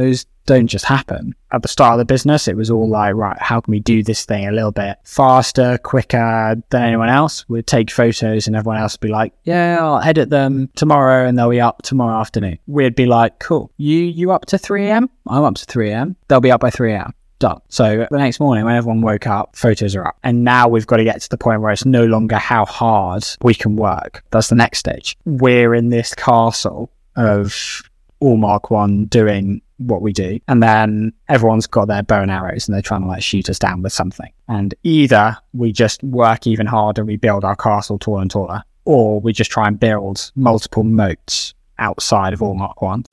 those don't just happen. At the start of the business, it was all like, right, how can we do this thing a little bit faster, quicker than anyone else? We'd take photos and everyone else would be like, yeah, I'll edit them tomorrow and they'll be up tomorrow afternoon. We'd be like, cool, you, you up to 3 a.m.? I'm up to 3 a.m. They'll be up by 3 a.m done. So the next morning, when everyone woke up, photos are up. And now we've got to get to the point where it's no longer how hard we can work. That's the next stage. We're in this castle of AllMarkOne doing what we do. And then everyone's got their bow and arrows and they're trying to like shoot us down with something. And either we just work even harder, we build our castle taller and taller, or we just try and build multiple moats outside of AllMarkOne.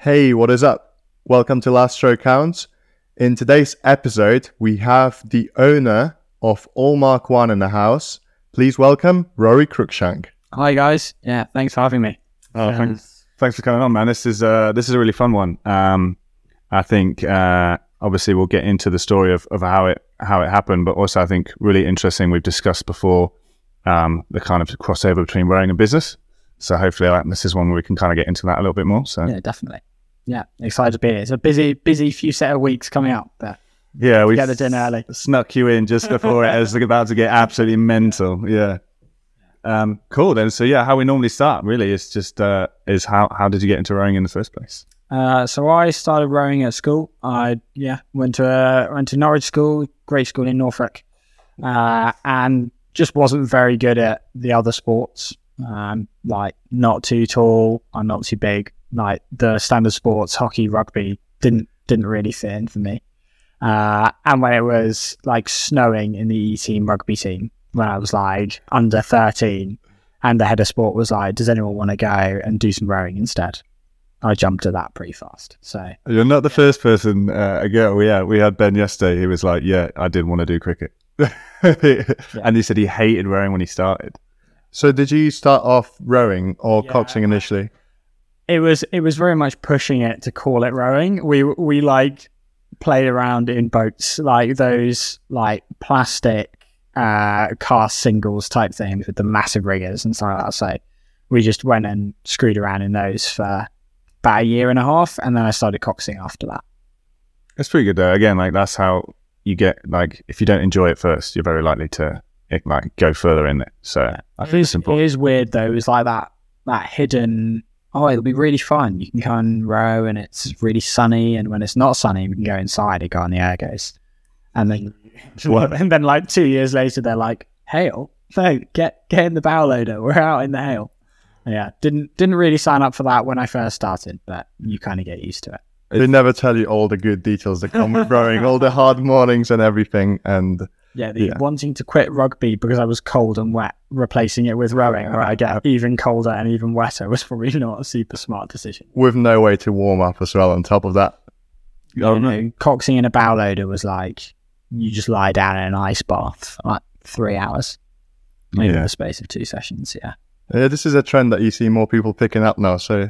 Hey, what is up? Welcome to Last Stroke Counts. In today's episode, we have the owner of AllMarkOne in the house. Please welcome Rory Cruickshank. Hi guys. Yeah, thanks for having me. Oh, um, thanks, thanks for coming on, man. This is uh, this is a really fun one. Um, I think uh, obviously we'll get into the story of, of how it how it happened, but also I think really interesting. We've discussed before um, the kind of crossover between rowing and business. So hopefully, like, this is one where we can kind of get into that a little bit more. So yeah, definitely yeah, excited to be here. It's a busy, busy few set of weeks coming up. But yeah, we got it in early. Snuck you in just before it was about to get absolutely mental. Yeah. Um, cool then. So yeah, how we normally start really is just uh, is how how did you get into rowing in the first place? Uh, so I started rowing at school. I yeah went to uh, went to Norwich School, great school in Norfolk, uh, and just wasn't very good at the other sports. Um, like not too tall, I'm not too big like the standard sports, hockey, rugby, didn't didn't really fit in for me. Uh, and when it was like snowing in the E team rugby team, when I was like under 13, and the head of sport was like, Does anyone want to go and do some rowing instead? I jumped at that pretty fast. So you're not the yeah. first person. Uh, again, we had, we had Ben yesterday. He was like, Yeah, I didn't want to do cricket. yeah. And he said he hated rowing when he started. So did you start off rowing or yeah. coxing initially? It was it was very much pushing it to call it rowing. We we like played around in boats like those like plastic uh cast singles type things with the massive riggers and stuff like that. So we just went and screwed around in those for about a year and a half, and then I started coxing after that. It's pretty good though. Again, like that's how you get like if you don't enjoy it first, you're very likely to like go further in it. So yeah. I think it's important. It is weird though. It's like that that hidden oh, it'll be really fun. You can go and row and it's really sunny. And when it's not sunny, we can go inside and go on the ergos. And then, and then like two years later, they're like, hail, no, get, get in the bow loader. We're out in the hail. Yeah. Didn't, didn't really sign up for that when I first started, but you kind of get used to it. They never tell you all the good details that come with rowing, all the hard mornings and everything. And yeah, the yeah. wanting to quit rugby because I was cold and wet, replacing it with rowing where I get even colder and even wetter was probably not a super smart decision. With no way to warm up as well on top of that. I don't know. Coxing in a bow loader was like you just lie down in an ice bath for like three hours. Maybe yeah. the space of two sessions, yeah. Yeah, this is a trend that you see more people picking up now. So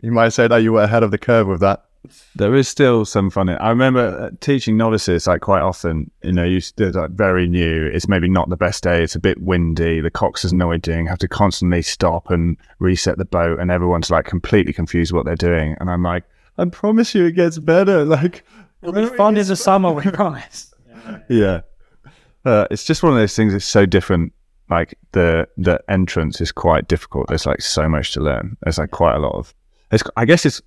you might say that you were ahead of the curve with that. There is still some fun. In, I remember uh, teaching novices like quite often. You know, you are like very new. It's maybe not the best day. It's a bit windy. The what they're doing. Have to constantly stop and reset the boat, and everyone's like completely confused what they're doing. And I'm like, I promise you, it gets better. Like it'll be fun in the summer. We promise. yeah, uh, it's just one of those things. It's so different. Like the the entrance is quite difficult. There's like so much to learn. There's like quite a lot of. It's, I guess it's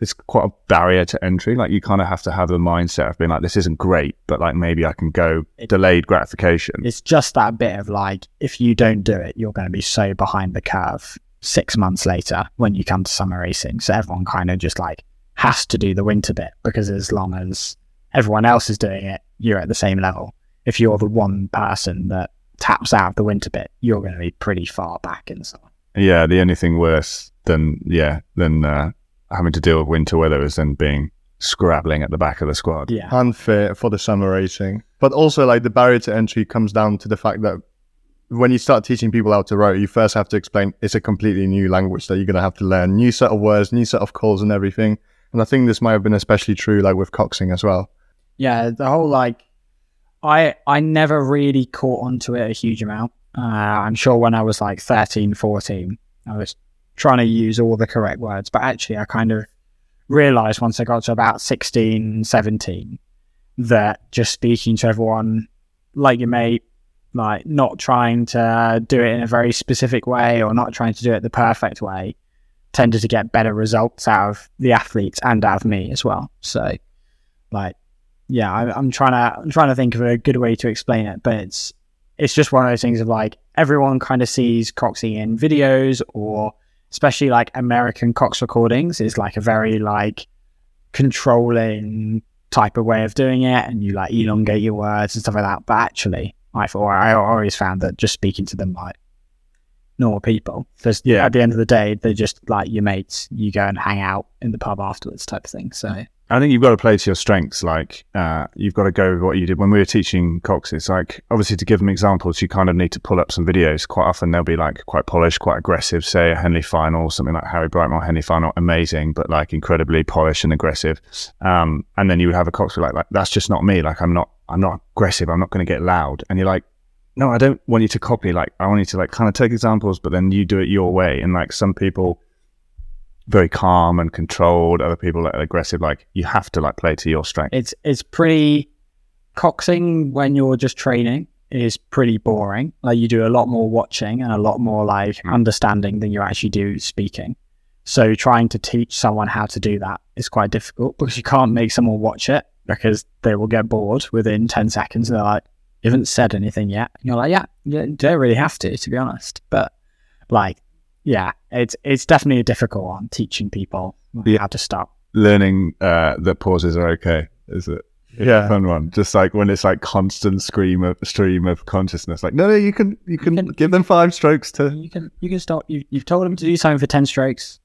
it's quite a barrier to entry. Like you kind of have to have the mindset of being like, this isn't great, but like maybe I can go it, delayed gratification. It's just that bit of like, if you don't do it, you're going to be so behind the curve six months later when you come to summer racing. So everyone kind of just like has to do the winter bit because as long as everyone else is doing it, you're at the same level. If you're the one person that taps out the winter bit, you're going to be pretty far back in the summer. Yeah, the only thing worse than yeah than uh, having to deal with winter weather is then being scrabbling at the back of the squad. Yeah. Unfair for the summer racing. But also like the barrier to entry comes down to the fact that when you start teaching people how to row, you first have to explain it's a completely new language that you're gonna have to learn, new set of words, new set of calls and everything. And I think this might have been especially true like with coxing as well. yeah, the whole like, I I never really caught onto it a huge amount. Uh, I'm sure when I was like 13, 14, I was trying to use all the correct words, but actually I kind of realized once I got to about 16, 17 that just speaking to everyone like your mate, like not trying to do it in a very specific way or not trying to do it the perfect way, tended to get better results out of the athletes and out of me as well. So, like, yeah, I, I'm trying to I'm trying to think of a good way to explain it, but it's it's just one of those things of like everyone kind of sees Coxie in videos or especially like American Cox recordings is like a very like controlling type of way of doing it and you like elongate your words and stuff like that. But actually I thought I always found that just speaking to them like normal people. There's Yeah. at the end of the day, they're just like your mates. You go and hang out in the pub afterwards type of thing. So I think you've got to play to your strengths. Like, uh, you've got to go with what you did when we were teaching Cox. It's like, obviously, to give them examples, you kind of need to pull up some videos. Quite often, they'll be like quite polished, quite aggressive. Say a Henley final, something like Harry Brightmore Henley final, amazing, but like incredibly polished and aggressive. Um, and then you would have a Cox like, like, that's just not me. Like, I'm not, I'm not aggressive. I'm not going to get loud. And you're like, no, I don't want you to copy. Like, I want you to like kind of take examples, but then you do it your way. And like some people, very calm and controlled. Other people that are aggressive. Like you have to like play to your strength. it's it's pretty coxing when you're just training is pretty boring. Like you do a lot more watching and a lot more like Mm. understanding than you actually do speaking. So trying to teach someone how to do that is quite difficult because you can't make someone watch it because they will get bored within 10 seconds. They're like, you haven't said anything yet. And you're like, yeah, you don't really have to, to be honest. But like, yeah, it's it's definitely a difficult one teaching people Yeah. how to stop. Learning uh, that pauses are okay. Is it? It's a Yeah. fun one. Just like when it's like constant scream of stream of consciousness. Like no, no, you can you can can- give them five strokes to. You can you can stop. You, you've told them to do something for ten strokes.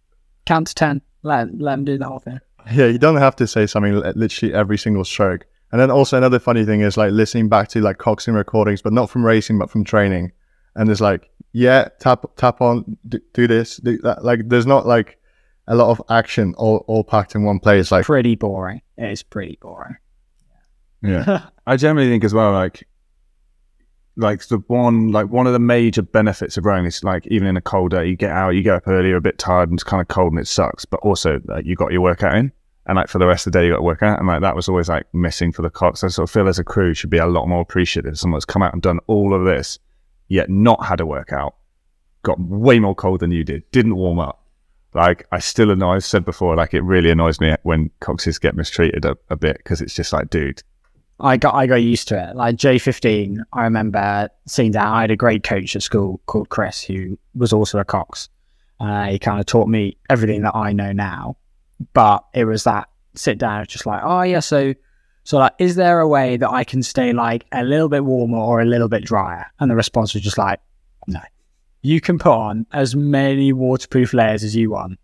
Count to ten. Let let them do the whole thing. Yeah, you don't have to say something literally every single stroke. And then also another funny thing is like listening back to like coxing recordings, but not from racing, but from training. And it's like, yeah, tap tap on, do, do this, do that. Like, there's not like a lot of action all, all packed in one place. Like, Pretty boring. It is pretty boring. Yeah, I generally think as well. Like, like the one like one of the major benefits of rowing is like even in a cold day, you get out, you get up early, you're a bit tired, and it's kind of cold and it sucks. But also, like, you got your workout in. And like for the rest of the day, you got to work out, and like that was always like missing for the Cox. I sort of feel as a crew should be a lot more appreciative. Someone's come out and done all of this, yet not had a workout, got way more cold than you did, didn't warm up. Like I still annoy. I've said before, like it really annoys me when Coxes get mistreated a, a bit because it's just like, dude, I got I got used to it. Like J fifteen, I remember seeing that. I had a great coach at school called Chris, who was also a Cox. Uh, he kind of taught me everything that I know now. But it was that sit down, just like, oh yeah, so so like, is there a way that I can stay like a little bit warmer or a little bit drier? And the response was just like, no. You can put on as many waterproof layers as you want,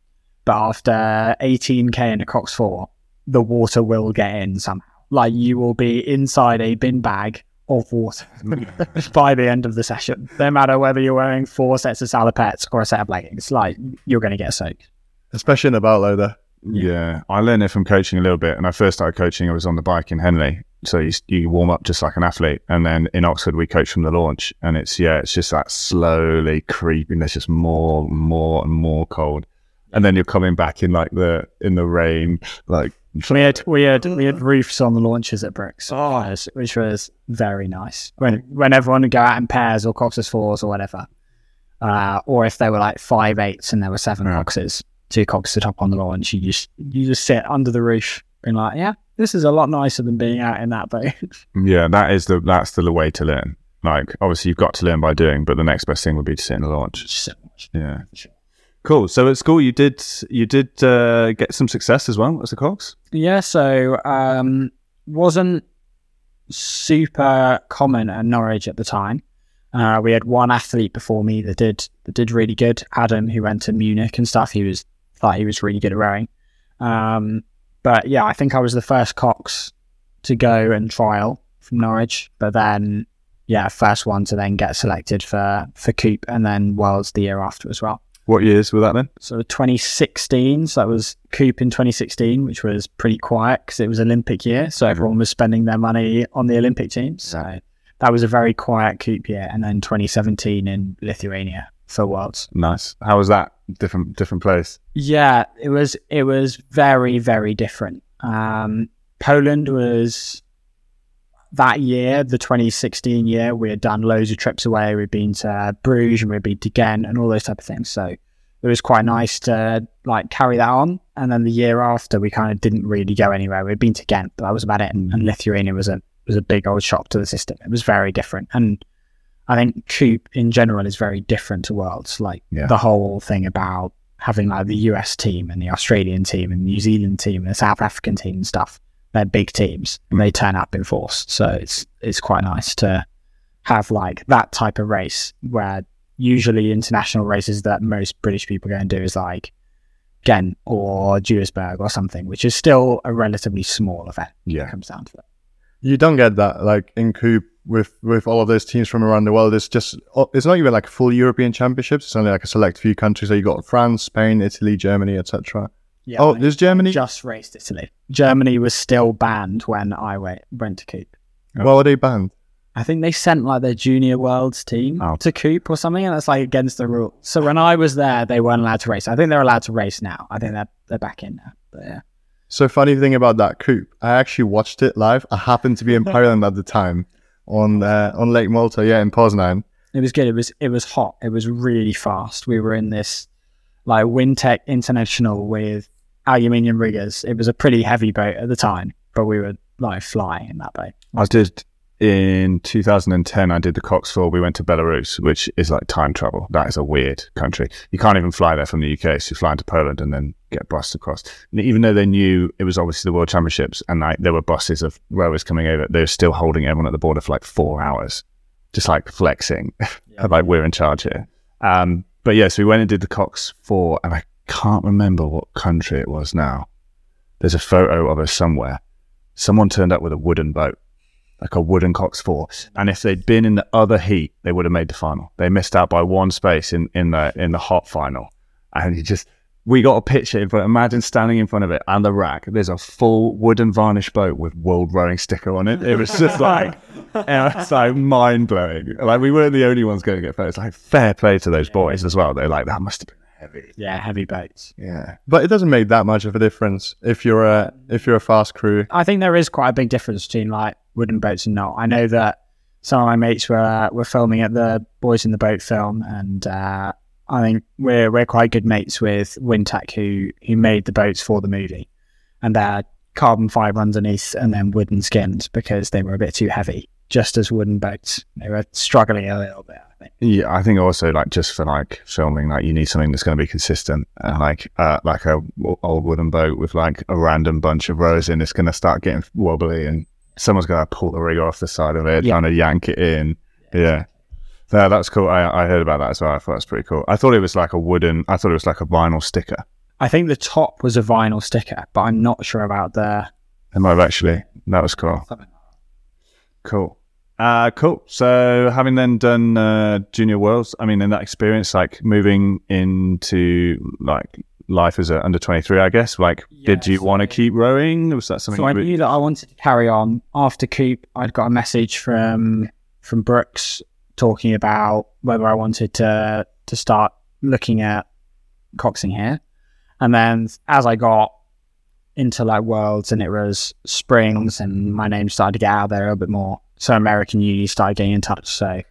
but after 18k in a Cox 4, the water will get in somehow. Like you will be inside a bin bag of water by the end of the session. No matter whether you're wearing four sets of salopettes or a set of leggings, like you're going to get soaked. especially in a bow loader. Yeah. I learned it from coaching a little bit. And I first started coaching, I was on the bike in Henley. So you, you warm up just like an athlete. And then in Oxford, we coach from the launch. And it's, yeah, it's just that slowly creeping. There's just more, more, and more cold. And then you're coming back in like the, in the rain, like, We had we had we had roofs on the launches at Brookes, oh. which was very nice. When when everyone would go out in pairs or Coxes fours or whatever, uh, or if they were like five eights and there were seven Yeah. Coxes, two Coxes up on the launch, you just you just sit under the roof and like, yeah, this is a lot nicer than being out in that boat. yeah, that is the, that's the way to learn. Like, obviously you've got to learn by doing, but the next best thing would be to sit in the launch. So much. Yeah. Cool. So at school, you did, you did, uh, get some success as well as a Cox. Yeah, so um, wasn't super common at Norwich at the time. Uh, we had one athlete before me that did that did really good. Adam, who went to Munich and stuff, he was thought he was really good at rowing. Um, but yeah, I think I was the first Cox to go and trial from Norwich. But then, yeah, first one to then get selected for for Coupe and then Worlds the year after as well. What years were that then? So 2016, so that was Coupe in 2016, which was pretty quiet because it was Olympic year. So everyone was spending their money on the Olympic teams. So that was a very quiet Coupe year. And then 2017 in Lithuania for Worlds. Nice. How was that? Different different place. Yeah, it was it was very very different. Um, Poland was that year, the 2016 year. We had done loads of trips away. We'd been to Bruges and we'd been to Ghent and all those type of things. So it was quite nice to like carry that on. And then the year after, we kind of didn't really go anywhere. We'd been to Ghent, but that was about it. And, and Lithuania was a was a big old shock to the system. It was very different. And I think Coupe in general is very different to Worlds. Like Yeah. the whole thing about having like the US team and the Australian team and New Zealand team and the South African team and stuff. They're big teams and they turn up in force. So it's it's quite nice to have like that type of race where usually international races that most British people go and do is like Ghent or Duisburg or something, which is still a relatively small event. when Yeah. It comes down to it. You don't get that like in Coupe with with all of those teams from around the world. It's just oh, it's not even like full European championships. It's only like a select few countries. So you got France, Spain, Italy, Germany, etc. Yeah, Oh, there's Germany. just raced Italy. Germany was still banned when I went, went to Coupe. Why were they banned? I think they sent like their junior worlds team Oh. to Coupe or something, and that's like against the rule. So when I was there, they weren't allowed to race. I think they're allowed to race now. I think they're they're back in now. But yeah, So funny thing about that Coupe, I actually watched it live. I happened to be in Poland at the time on uh, on Lake Malta, yeah, in Poznan. it was good. It was it was hot. It was really fast. We were in this like Wintech International with aluminium riggers. It was a pretty heavy boat at the time, but we were like flying in that boat. I did in 2010. I did the Cox Four. We went to Belarus, which is like time travel. That is a weird country. You can't even fly there from the UK. So you fly into Poland and then get bussed across. And even though they knew it was obviously the World Championships and like there were buses of rowers coming over, they were still holding everyone at the border for like four hours, just like flexing, like we're in charge here. Um, but yeah, so we went and did the Cox Four, and I can't remember what country it was now. There's a photo of us somewhere. Someone turned up with a wooden boat like a wooden Cox Four. And if they'd been in the other heat, they would have made the final. They missed out by one space in, in the in the hot final. And you just we got a picture in front. Imagine standing in front of it and the rack. There's a full wooden varnish boat with World Rowing sticker on it. It was just like it was like mind blowing. Like we weren't the only ones going to get photos. Like fair play to those boys as well. They're like that must have been heavy. Yeah, heavy boats. Yeah. But it doesn't make that much of a difference if you're a if you're a fast crew. I think there is quite a big difference between like wooden boats and not. I know that some of my mates were were filming at the Boys in the Boat film, and uh, I think we're we're quite good mates with Wintech, who who made the boats for the movie, and they're carbon fiber underneath and then wooden skins because they were a bit too heavy, just as wooden boats. They were struggling a little bit. I think. Yeah, I think also like just for like filming, like you need something that's going to be consistent. And like uh, like a w- old wooden boat with like a random bunch of rows in, it's going to start getting wobbly, and someone's going to pull the rig off the side of it, Yeah. trying to yank it in. Yeah. Yeah, that's cool. I, I heard about that as well. I thought that's pretty cool. I thought it was like a wooden. I thought it was like a vinyl sticker. I think the top was a vinyl sticker, but I'm not sure about the. It might have actually. That was cool. Cool. Uh, cool. So, having then done uh, Junior Worlds, I mean, in that experience, like moving into like life as a under twenty three, I guess. Like, did Yeah, you want to keep rowing? Was that something? So I knew that I wanted to carry on after Coupe. I'd got a message from from Brookes talking about whether I wanted to to start looking at coxing here, and then as I got into like worlds and it was springs and my name started to get out there a little bit more, so American Uni started getting in touch. So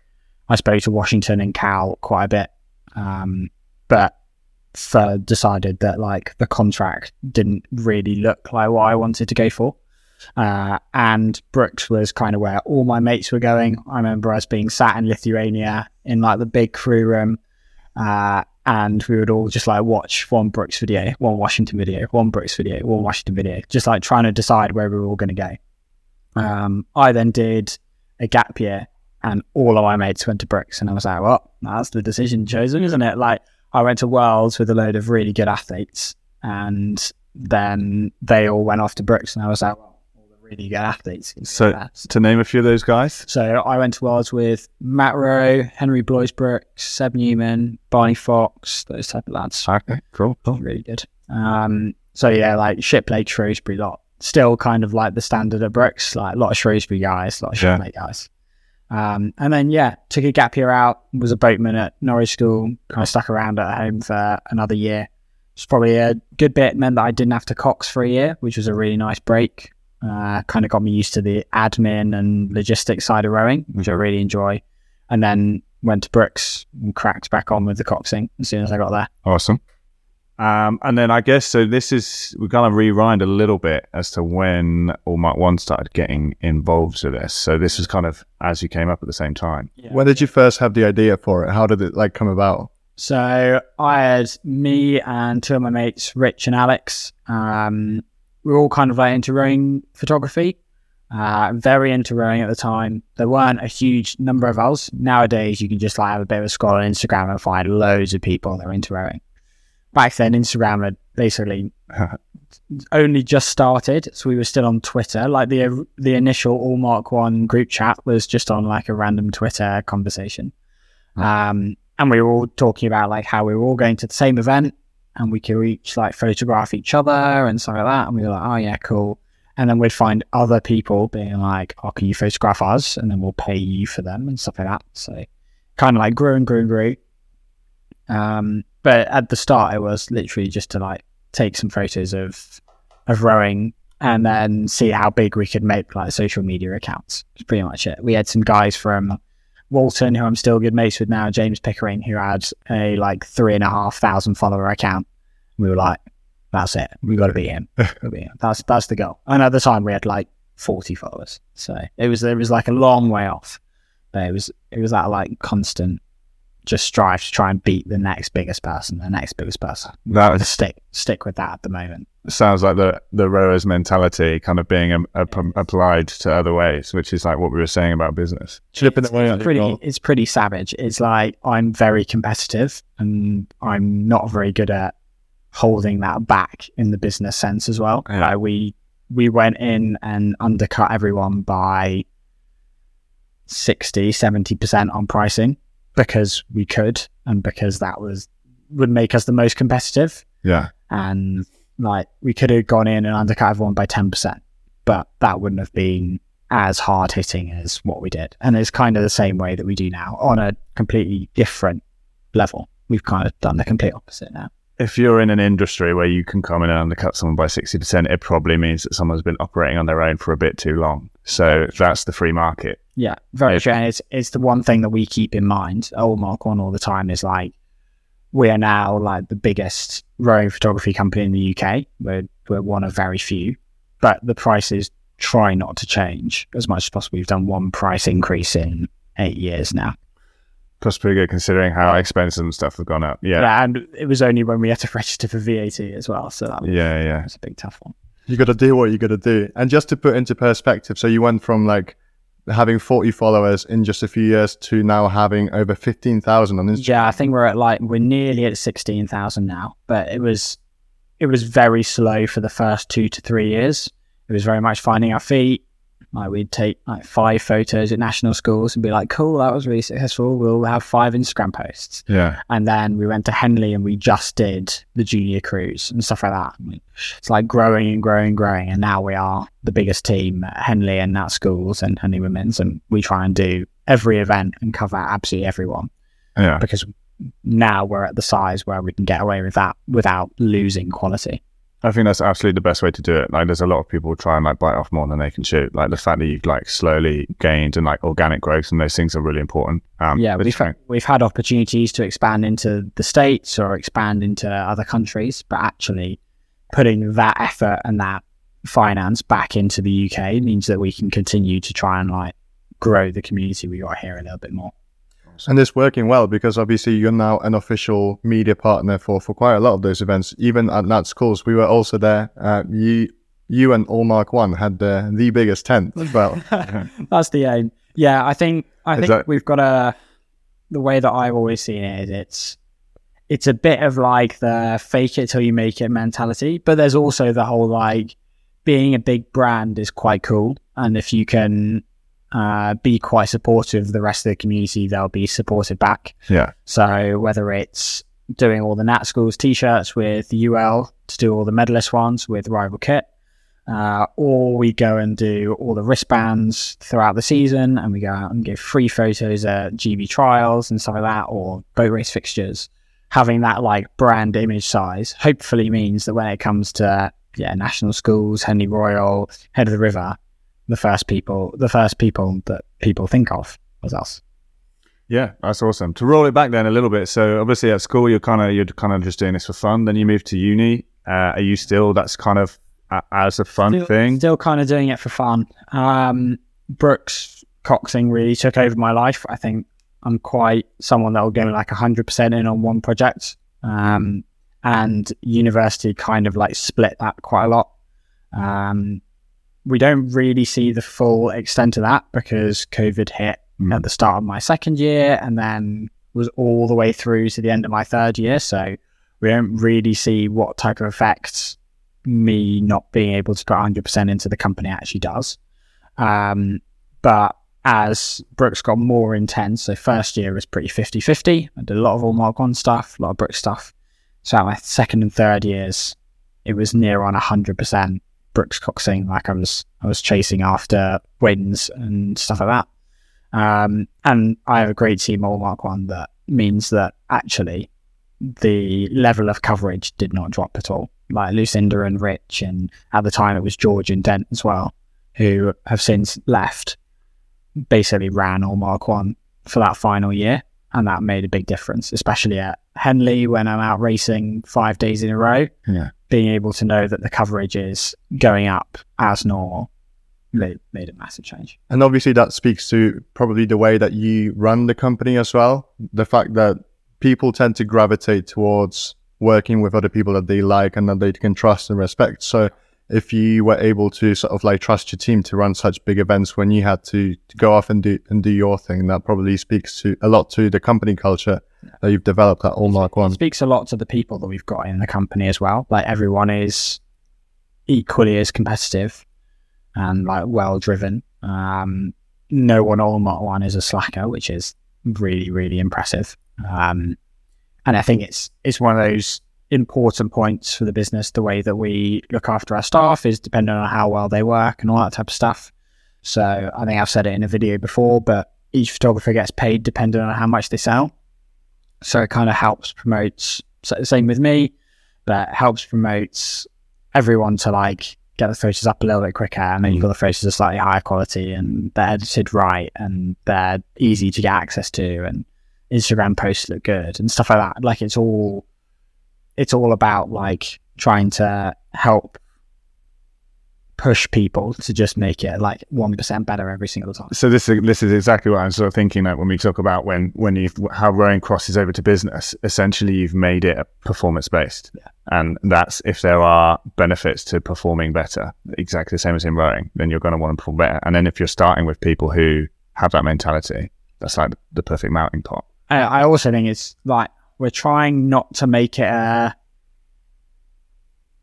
I spoke to Washington and Cal quite a bit, um, but decided that like the contract didn't really look like what I wanted to go for. Uh, and Brookes was kind of where all my mates were going. I remember us being sat in Lithuania in like the big crew room, uh, and we would all just like watch one Brookes video, one Washington video, one Brookes video, one Washington video, just like trying to decide where we were all going to go. Um, I then did a gap year, and all of my mates went to Brookes, and I was like, well, that's the decision chosen, isn't it? Like, I went to Worlds with a load of really good athletes, and then they all went off to Brookes, and I was like, well, all the really good athletes. So to name a few of those guys, So I went to Worlds with Matt Rowe, Henry Blois-Brooke, Seb Newman, Barney Fox, those type of lads. okay, cool. cool. Really good. Um, so yeah, like Shiplake, Shrewsbury lot. Still kind of like the standard at Brookes, like a lot of Shrewsbury guys, a lot of Yeah. Shiplake guys. Um, and then yeah, took a gap year out, was a boatman at Norwich School, kind of stuck around at home for another year. It's probably a good bit, meant that I didn't have to Cox for a year, which was a really nice break. Uh, kind of got me used to the admin and logistics side of rowing, which I really enjoy. And then went to Brookes and cracked back on with the coxing as soon as I got there. Awesome. Um, and then I guess so. This is we're gonna rewind a little bit as to when AllMarkOne started getting involved with this. So this was kind of as you came up at the same time. When did you first have the idea for it? How did it like come about? So I had me and two of my mates, Rich and Alex. Um, we were all kind of like into rowing photography, uh, very into rowing at the time. There weren't a huge number of us. Nowadays, you can just like have a bit of a scroll on Instagram and find loads of people that are into rowing. Back then, Instagram had basically only just started, so we were still on Twitter. Like the the initial AllMarkOne group chat was just on like a random Twitter conversation. Um, and we were all talking about like how we were all going to the same event and we could each like photograph each other and stuff like that. And we were like, oh yeah, cool. And then we'd find other people being like, oh, can you photograph us? And then we'll pay you for them and stuff like that. So kind of like grew and grew and grew. Um, but at the start, it was literally just to like take some photos of of rowing and then see how big we could make like social media accounts. That's pretty much it. We had some guys from Walton, who I'm still good mates with now, James Pickering, who had a like three and a half thousand follower account. We were like, that's it. We got to beat him. Beat him. That's that's the goal. And at the time, we had like 40 followers, so it was it was like a long way off. But it was it was that like constant just strive to try and beat the next biggest person, the next biggest person. That To was, stick stick with that at the moment. sounds like the the rowers mentality kind of being um, ap- applied to other ways, which is like what we were saying about business. Chipping away It's pretty well. it's pretty savage. It's like I'm very competitive and I'm not very good at holding that back in the business sense as well. Yeah. Like we we went in and undercut everyone by 60, 70% on pricing because we could and because that was would make us the most competitive. Yeah, and like we could have gone in and undercut everyone by 10% but that wouldn't have been as hard hitting as what we did. And it's kind of the same way that we do now on a completely different level. We've kind of done the complete opposite now. If you're in an industry where you can come in and undercut someone by 60%, it probably means that someone's been operating on their own for a bit too long. So that's the free market. yeah very Yeah. true and it's, it's the one thing that we keep in mind oh mark one all the time is like we are now like the biggest rowing photography company in the uk we're, we're one of very few but the prices try not to change as much as possible we've done one price increase in eight years now That's pretty good considering how expensive and stuff have gone up. Yeah. and it was only when we had to register for vat as well so that was, Yeah, yeah. was a big tough one You got to do what you got to do. And just to put into perspective, so you went from like having 40 followers in just a few years to now having over 15,000 on Instagram. Yeah, I think we're at like we're nearly at sixteen thousand now, but it was it was very slow for the first two to three years. It was very much finding our feet. Like we'd take like five photos at national schools and be like, "Cool, that was really successful. We'll have five Instagram posts." Yeah. And then we went to Henley and we just did the junior cruise and stuff like that. I mean, It's like growing and growing and growing. And now we are the biggest team at Henley and at schools and Henley Women's. And we try and do every event and cover absolutely everyone Yeah. because now we're at the size where we can get away with that without losing quality. I think that's absolutely the best way to do it. Like, there's a lot of people try and like bite off more than they can chew. Like the fact that you've like slowly gained and like organic growth and those things are really important. Um, Yeah, but we've we've had opportunities to expand into the states or expand into other countries, but actually putting that effort and that finance back into the UK means that we can continue to try and like grow the community we got here a little bit more. And it's working well because obviously you're now an official media partner for, for quite a lot of those events. Even at Nat Schools, we were also there. Uh, you you and AllMarkOne had the, the biggest tent as well. That's the aim. Yeah, I think I Is think that- we've got a the way that I've always seen it is it's it's a bit of like the fake it till you make it mentality, but there's also the whole like being a big brand is quite cool. And if you can uh, be quite supportive of the rest of the community, they'll be supported back. Yeah. So whether it's doing all the Nat Schools t-shirts with the UL to do all the medalist ones with Rival Kit, uh, or we go and do all the wristbands throughout the season and we go out and give free photos at GB trials and stuff like that, or boat race fixtures. Having that like brand image size hopefully means that when it comes to yeah national schools, Henley Royal, Head of the River, the first people the first people that people think of was us. Yeah, that's awesome. To roll it back then a little bit. So obviously at school you're kind of you're kind of just doing this for fun. Then you move to uni. Uh, are you still that's kind of a, as a fun still, thing? Still kind of doing it for fun. Um, Brookes Coxing really took over my life. I think I'm quite someone that will go like 100% in on one project. Um, and university kind of like split that quite a lot. Um, we don't really see the full extent of that because COVID hit Mm. at the start of my second year and then was all the way through to the end of my third year. So we don't really see what type of effects me not being able to put 100% into the company actually does. Um, but as Brookes got more intense, so first year was pretty 50 50. I did a lot of AllMarkOne stuff, a lot of Brookes stuff. So my second and third years, it was near on 100% Brookes Coxing. Like I was, I was chasing after wins and stuff like that. Um, and I have a great team AllMarkOne that means that actually the level of coverage did not drop at all. Like Lucinda and Rich, and at the time it was George and Dent as well, who have since left, basically ran AllMarkOne for that final year. And that made a big difference, especially at Henley when I'm out racing five days in a row. Yeah. Being able to know that the coverage is going up as normal made, made a massive change. And obviously, that speaks to probably the way that you run the company as well. The fact that people tend to gravitate towards working with other people that they like and that they can trust and respect. So, if you were able to sort of like trust your team to run such big events when you had to, to go off and do and do your thing, that probably speaks to a lot to the company culture that you've developed that AllMarkOne. speaks a lot to the people that we've got in the company as well. Like everyone is equally as competitive and like well driven. Um, no one AllMarkOne is a slacker, which is really really impressive. Um, and I think it's it's one of those important points for the business. The way that we look after our staff is dependent on how well they work and all that type of stuff. So I think I've said it in a video before, but each photographer gets paid depending on how much they sell. So it kind of helps promotes. So same with me, but helps promotes everyone to like get the photos up a little bit quicker and make sure the photos are slightly higher quality and they're edited right and they're easy to get access to and Instagram posts look good and stuff like that. Like it's all it's all about like trying to help push people to just make it like one percent better every single time. So this is this is exactly what I'm sort of thinking that when we talk about when when you how rowing crosses over to business, essentially you've made it a performance based, Yeah. and that's if there are benefits to performing better, exactly the same as in rowing, then you're going to want to perform better. And then if you're starting with people who have that mentality, that's like the perfect melting pot. I, I also think it's like we're trying not to make it a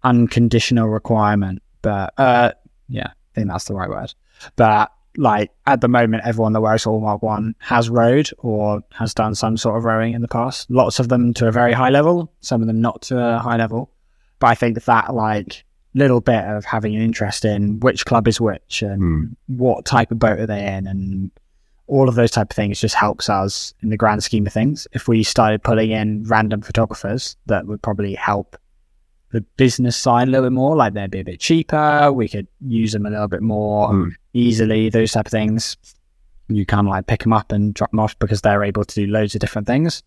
unconditional requirement, but uh, yeah, I think that's the right word. But like at the moment, everyone that wears AllMarkOne has rowed or has done some sort of rowing in the past. Lots of them to a very high level, some of them not to a high level. But I think that like little bit of having an interest in which club is which and Hmm. what type of boat are they in and all of those type of things just helps us in the grand scheme of things. If we started pulling in random photographers, that would probably help the business side a little bit more. Like they'd be a bit cheaper. We could use them a little bit more Hmm. easily. Those type of things. You kind of like pick them up and drop them off because they're able to do loads of different things.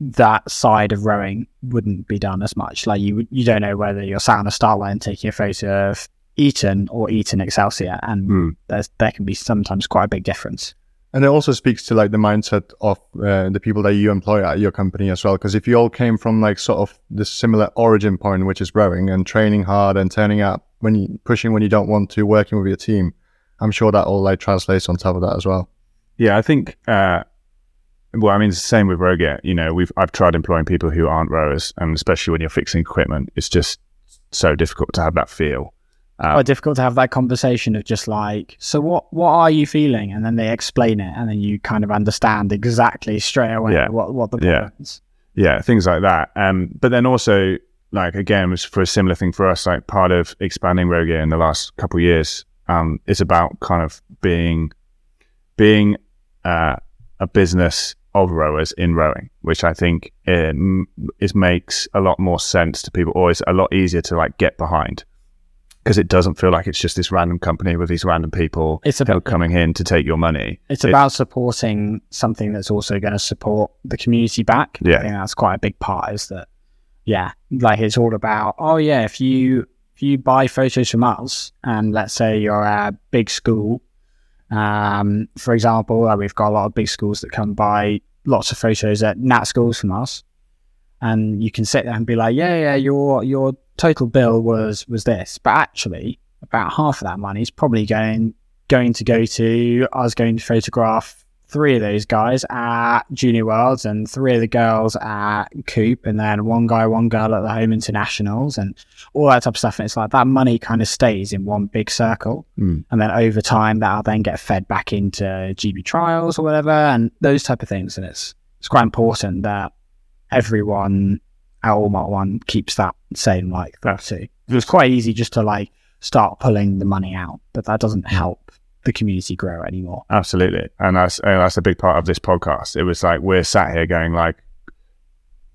That side of rowing wouldn't be done as much. Like you, you don't know whether you're sat on a start line taking a photo of Eton or Eton Excelsior, and there's there can be sometimes quite a big difference. And it also speaks to like the mindset of uh, the people that you employ at your company as well. Because if you all came from like sort of this similar origin point, which is rowing and training hard and turning up when you pushing when you don't want to, working with your team, I'm sure that all like translates on top of that as well. Yeah, I think. Uh, well, I mean, it's the same with Roget. You know, we've I've tried employing people who aren't rowers, and especially when you're fixing equipment, it's just so difficult to have that feel. Um, quite difficult to have that conversation of just like, so what what are you feeling? And then they explain it, and then you kind of understand exactly straight away Yeah. what what the Yeah. is. yeah, things like that. Um, but then also, like again, was for a similar thing for us. Like part of expanding Rogia in the last couple of years um, is about kind of being being uh, a business of rowers in rowing, which I think um, is makes a lot more sense to people, or is a lot easier to like get behind. Because it doesn't feel like it's just this random company with these random people It's about coming in to take your money. it's It- about supporting something that's also going to support the community back. Yeah. I think that's quite a big part. Is that yeah, like it's all about oh yeah, if you if you buy photos from us, and let's say you're a big school, um, for example, like we've got a lot of big schools that come buy lots of photos at Nat schools from us, and you can sit there and be like, yeah, yeah, your your total bill was was this, but actually about half of that money is probably going going to go to us going to photograph three of those guys at Junior Worlds and three of the girls at Coupe and then one guy, one girl at the Home Internationals and all that type of stuff. And it's like that money kind of stays in one big circle. Mm. And then over time that'll then get fed back into GB trials or whatever and those type of things. And it's it's quite important that everyone at AllMarkOne keeps that same like that too. It was quite easy just to like start pulling the money out, but that doesn't help the community grow anymore. Absolutely, and that's and that's a big part of this podcast. It was like we're sat here going like,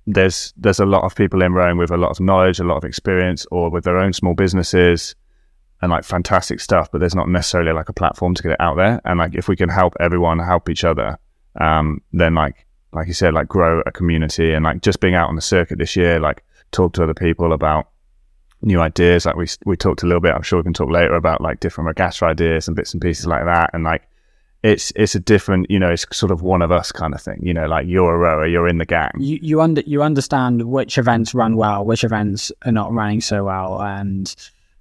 there's there's a lot of people in Rome with a lot of knowledge, a lot of experience, or with their own small businesses, and like fantastic stuff. But there's not necessarily like a platform to get it out there. And like if we can help everyone help each other, um, then like like you said, like grow a community and like just being out on the circuit this year, like talk to other people about new ideas. Like we we talked a little bit. I'm sure we can talk later about like different regatta ideas and bits and pieces like that. And like it's it's a different, you know, it's sort of one of us kind of thing. You know, like you're a rower, you're in the gang. You you under you understand which events run well, which events are not running so well, and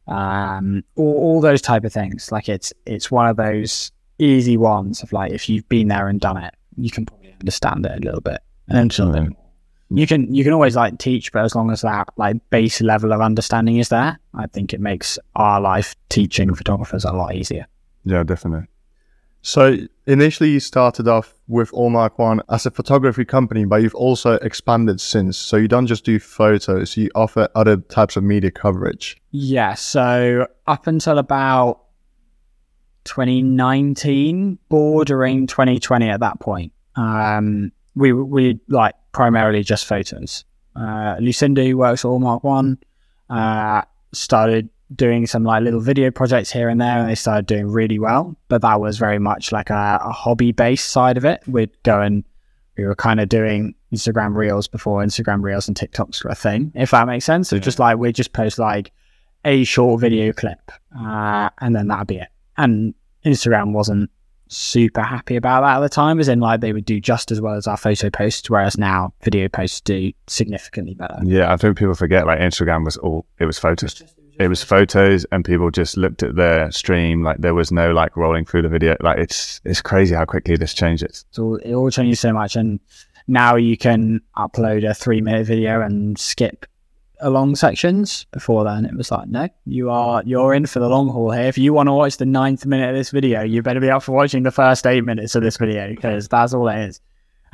um, all, all those type of things. Like it's it's one of those easy ones of like if you've been there and done it, you can probably understand it a little bit. And then some of you can you can always like teach, but as long as that like base level of understanding is there, I think it makes our life teaching photographers a lot easier. Yeah, definitely. So initially you started off with AllMarkOne as a photography company, but you've also expanded since. So you don't just do photos, you offer other types of media coverage. Yeah, so up until about 2019, bordering 2020 at that point, um, we we like primarily just photos. Uh, Lucinda, who works at AllMarkOne, uh, started doing some like little video projects here and there, and they started doing really well. But that was very much like a, a hobby based side of it. We'd go and we were kind of doing Instagram Reels before Instagram Reels and TikToks were a thing, if that makes sense. So Yeah. just like we just post like a short video clip, uh, and then that'd be it. And Instagram wasn't super happy about that at the time, as in like they would do just as well as our photo posts, whereas now video posts do significantly better. Yeah, I think people forget like Instagram was all it was photos. It was photos, and people just looked at their stream like there was no like rolling through the video. Like it's it's crazy how quickly this changes. So it all changes so much, and now you can upload a three minute video and skip along sections. Before then, it was like, no, you are you're in for the long haul here. If you want to watch the ninth minute of this video, you better be up for watching the first eight minutes of this video because that's all it is.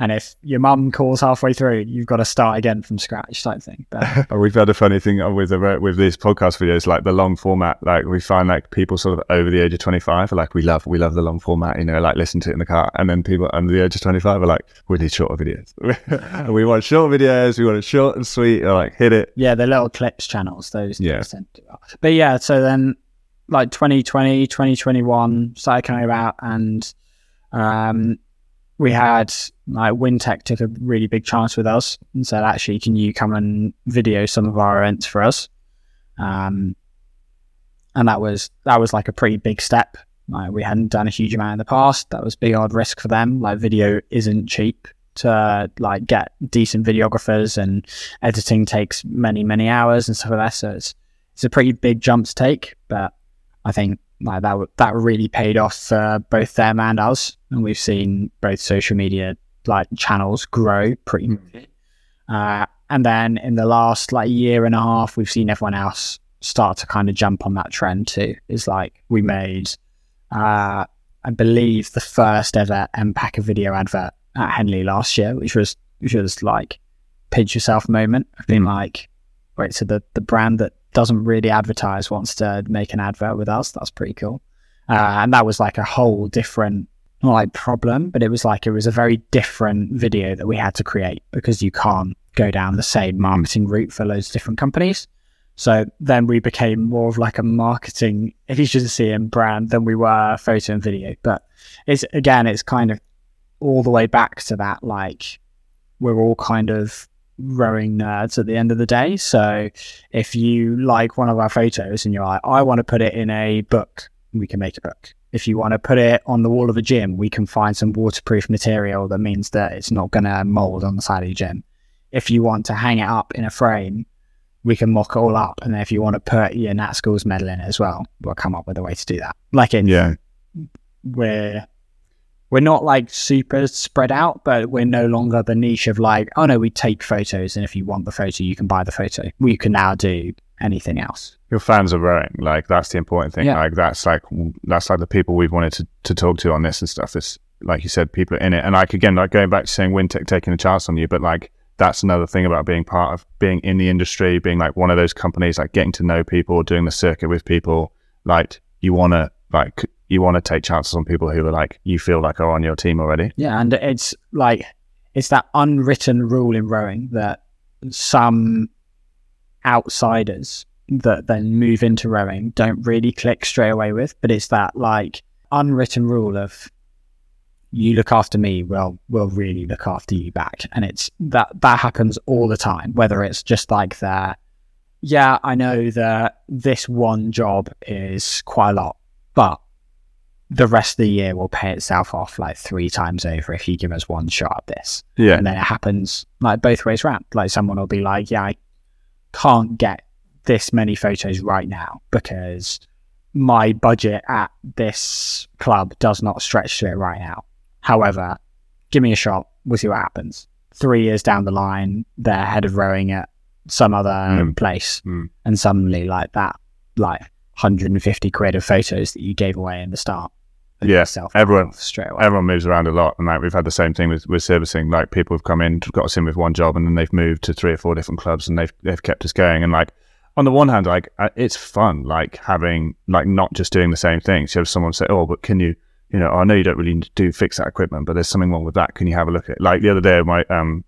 And if your mum calls halfway through, you've got to start again from scratch, type thing. But We've had a funny thing with the with these podcast videos, like the long format. Like we find like people sort of over the age of twenty five are like, we love we love the long format, you know, like listen to it in the car. And then people under the age of twenty five are like, we need shorter videos. we want short videos. We want it short and sweet. Or like hit it. yeah, the little clips channels, those Yeah. tend to. But yeah, so then like 2020, 2021 started coming about and um, we had like Wintech took a really big chance with us and said, actually, can you come and video some of our events for us? Um, and that was that was like a pretty big step. Like we hadn't done a huge amount in the past. That was big odd risk for them. Like video isn't cheap to like get decent videographers and editing takes many many hours and stuff like that. So it's it's a pretty big jump to take, but I think like that that really paid off for both them and us, and we've seen both social media like channels grow pretty. Uh, and then in the last like year and a half, we've seen everyone else start to kind of jump on that trend too. Is like we made, uh, I believe, the first ever Empacher video advert at Henley last year, which was which was like pinch yourself moment. I've been like, wait, so the the brand that doesn't really advertise wants to make an advert with us. That's pretty cool. Uh, and that was like a whole different like problem, but it was like it was a very different video that we had to create because you can't go down the same marketing route for loads of different companies. So then we became more of like a marketing agency and brand than we were photo and video. But it's again, it's kind of all the way back to that like we're all kind of rowing nerds at the end of the day. So if you like one of our photos and you're like, I want to put it in a book, we can make a book. If you want to put it on the wall of a gym, we can find some waterproof material that means that it's not going to mold on the side of the gym. If you want to hang it up in a frame, we can mock it all up. And then if you want to put your Nat Schools medal in it as well, we'll come up with a way to do that. Like in, Yeah. we're we're not like super spread out, but we're no longer the niche of like, oh no, we take photos, and if you want the photo, you can buy the photo. We can now do anything else. Your fans are rowing. Like that's the important thing. Yeah. Like that's like that's like the people we've wanted to, to talk to on this and stuff. Is like you said, people are in it. And like again, like going back to saying Wintech taking a chance on you, but like that's another thing about being part of being in the industry, being like one of those companies, like getting to know people, doing the circuit with people. Like you want to like you want to take chances on people who are like you feel like are on your team already. Yeah, and it's like it's that unwritten rule in rowing that some outsiders that then move into rowing don't really click straight away with, but it's that like unwritten rule of you look after me, well, we'll really look after you back. And it's that that happens all the time, whether it's just like that, yeah, I know that this one job is quite a lot, but the rest of the year will pay itself off like three times over if you give us one shot at this. Yeah. And then it happens like both ways around. Like someone will be like, yeah, I can't get this many photos right now because my budget at this club does not stretch to it right now. However, give me a shot. We'll see what happens. Three years down the line, they're head of rowing at some other Mm. place. Mm. And suddenly, like that, like 150 quid of photos that you gave away in the start. Yeah, yourself everyone- straight away. everyone moves around a lot, and like we've had the same thing with, with servicing. Like people have come in, got us in with one job, and then they've moved to three or four different clubs, and they've they've kept us going. And like on the one hand, like uh, it's fun, like having like not just doing the same thing. So if someone say, "Oh, but can you?" You know, I know you don't really need to do fix that equipment, but there's something wrong with that. Can you have a look at it? Like the other day, my um,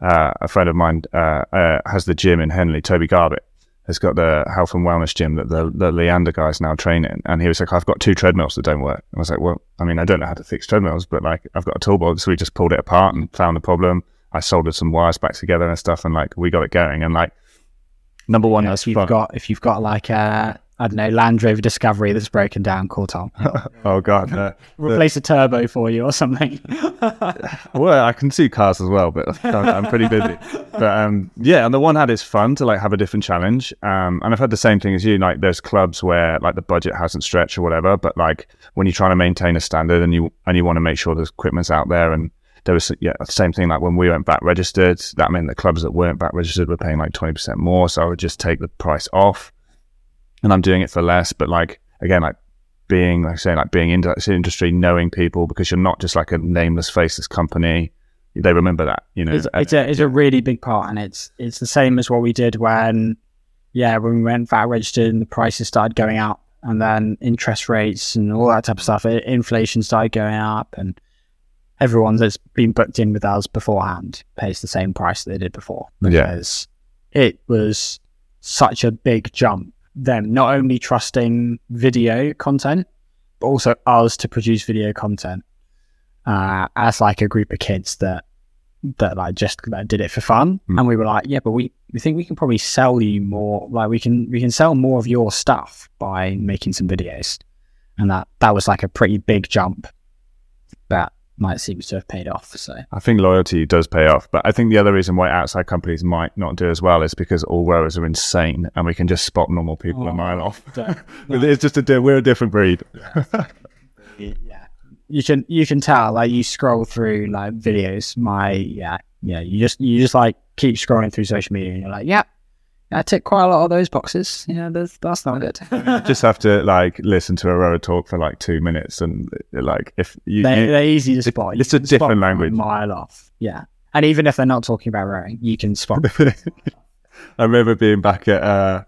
uh, a friend of mine uh, uh, has the gym in Henley, Toby Garbett, has got the health and wellness gym that the, the Leander guys now train in. And he was like, I've got two treadmills that don't work. I was like, well, I mean, I don't know how to fix treadmills, but like I've got a toolbox. So we just pulled it apart and found the problem. I soldered some wires back together and stuff. And like, we got it going. And like, number one, that's if you've fun. got if you've got like a I don't know Land Rover Discovery that's broken down, call Tom. oh God. no. Replace a turbo for you or something. well, I can see cars as well, but I'm, I'm pretty busy. But um, yeah, on the one hand, it's fun to like have a different challenge. Um, and I've had the same thing as you. Like, there's clubs where like the budget hasn't stretched or whatever, but like when you're trying to maintain a standard and you and you want to make sure the equipment's out there and there was yeah the same thing like when we went back registered that meant the clubs that weren't back registered were paying like 20% more so i would just take the price off and i'm doing it for less but like again like being like saying like being in this industry knowing people because you're not just like a nameless faceless company they remember that you know it's, it's a it's a really big part, and it's it's the same as what we did when yeah when we went VAT registered and the prices started going up, and then interest rates and all that type of stuff, i- inflation started going up, and everyone that's been booked in with us beforehand pays the same price that they did before Yeah. because it was such a big jump. Them not only trusting video content, but also us to produce video content uh, as like a group of kids that that like just like, did it for fun, Mm. and we were like, yeah, but we we think we can probably sell you more. Like we can we can sell more of your stuff by making some videos, and that that was like a pretty big jump that might seem to have paid off. So I think loyalty does pay off, but I think the other reason why outside companies might not do as well is because all rowers are insane, and we can just spot normal people a Oh, mile off. it's just a we're a different breed. yeah, you can you can tell like you scroll through like videos. My yeah yeah you just you just like keep scrolling through social media and you're like yeah I tick quite a lot of those boxes. Yeah, that's, that's not good. Just have to like listen to a rower talk for like two minutes, and like if you, they're, you- they're easy to spot. it's a can spot different them a language. mile off. Yeah, and even if they're not talking about rowing, you can spot. I remember being back at uh,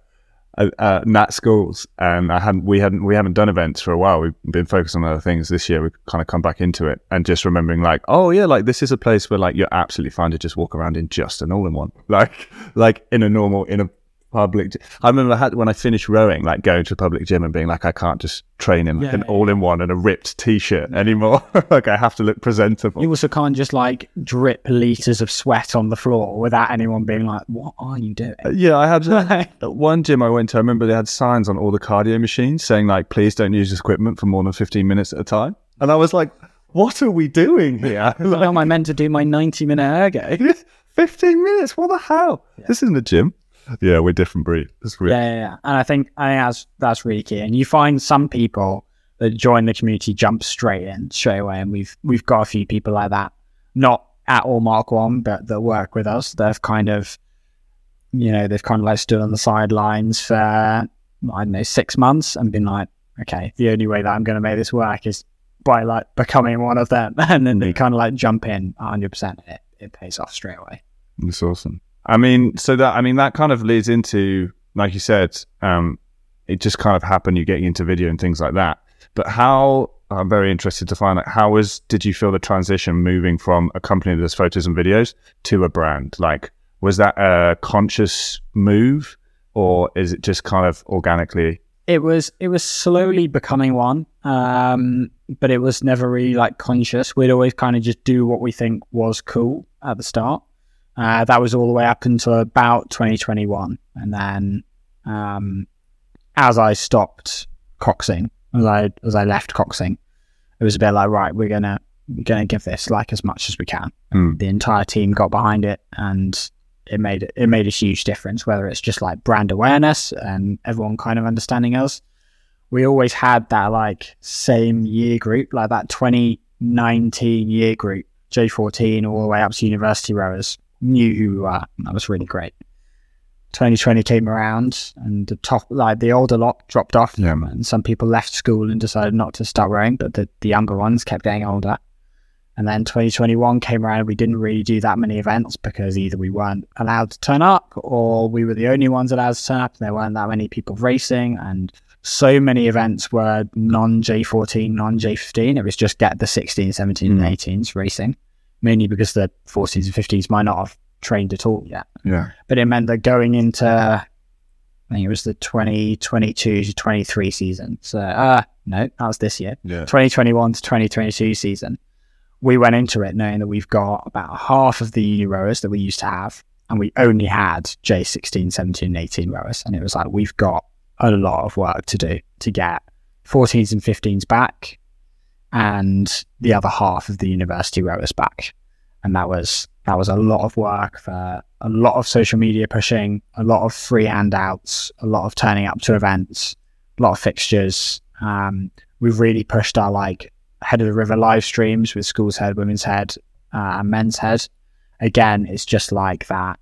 at Nat schools, and um, I hadn't we hadn't we haven't done events for a while. We've been focused on other things this year. We've kind of come back into it, and just remembering like, oh yeah, like this is a place where like you're absolutely fine to just walk around in just an all-in-one, like like in a normal in a public. I remember I had when I finished rowing, like going to a public gym and being like, I can't just train in like Yeah, an yeah, all-in-one and a ripped t-shirt anymore. like I have to look presentable. You also can't just like drip liters of sweat on the floor without anyone being like, "What are you doing?" Uh, yeah, I had at one gym I went to. I remember they had signs on all the cardio machines saying like, "Please don't use this equipment for more than fifteen minutes at a time." And I was like, "What are we doing here? How am I meant to do my ninety-minute ergo? Fifteen minutes? What the hell? This isn't a gym." Yeah, we're different breed. That's real. yeah, yeah. And I think I think that's that's really key. And you find some people that join the community jump straight in straight away, and we've we've got a few people like that. Not at AllMarkOne, but that work with us. They've kind of, you know, they've kind of like stood on the sidelines for I don't know six months and been like, okay, the only way that I'm going to make this work is by like becoming one of them, and then they kind of like jump in 100. percent It it pays off straight away. That's awesome. I mean, so that I mean that kind of leads into, like you said, um, it just kind of happened. You getting into video and things like that. But how? I'm very interested to find out how was did you feel the transition moving from a company that does photos and videos to a brand? Like, was that a conscious move, or is it just kind of organically? it was it was slowly becoming one um but it was never really like conscious we'd always kind of just do what we think was cool at the start uh, that was all the way up until about 2021 and then um as i stopped coxing as i as i left coxing it was a bit like right we're gonna we're gonna give this like as much as we can. Hmm. the entire team got behind it and it made it, it made a huge difference whether it's just like brand awareness and everyone kind of understanding us. We always had that like same year group like that 2019 year group j14 all the way up to university rowers knew who we were And that was really great 2020 came around and the top like the older lot dropped off Yeah, and some people left school and decided not to start rowing but the, the younger ones kept getting older and then 2021 came around. We didn't really do that many events because either we weren't allowed to turn up or we were the only ones allowed to turn up. And there weren't that many people racing. And so many events were non J14, non J15. It was just get the 16, 17, Mm. and 18s racing, mainly because the 14s and 15s might not have trained at all yet. Yeah. But it meant that going into, I think it was the 2022 to 23 season. So, uh, no, that was this year. Yeah. 2021 to 2022 season, we went into it knowing that we've got about half of the uni rowers that we used to have, and we only had J16, 17, and 18 rowers. And it was like, we've got a lot of work to do to get 14s and 15s back and the other half of the university rowers back. And that was that was a lot of work for a lot of social media pushing, a lot of free handouts, a lot of turning up to events, a lot of fixtures. Um, we've really pushed our like head of the river live streams with schools head, women's head, uh, and men's head. Again, it's just like that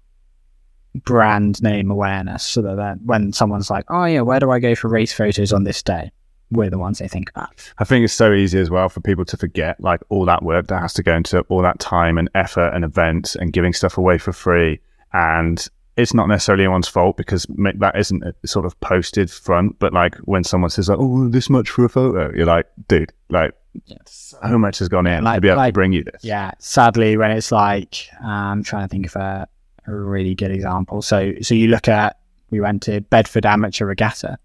brand name awareness, so that when someone's like, "Oh yeah, where do I go for race photos on this day?" We're the ones they think about. I think it's so easy as well for people to forget like all that work that has to go into all that time and effort and events and giving stuff away for free. And it's not necessarily anyone's fault because that isn't a sort of posted front. But like when someone says like, "Oh, this much for a photo," you're like, "Dude, like so much has gone in like- to be able like- to bring you this." Yeah, sadly, when it's like I'm trying to think of a, a really good example. So, so you look at we went to Bedford Amateur Regatta,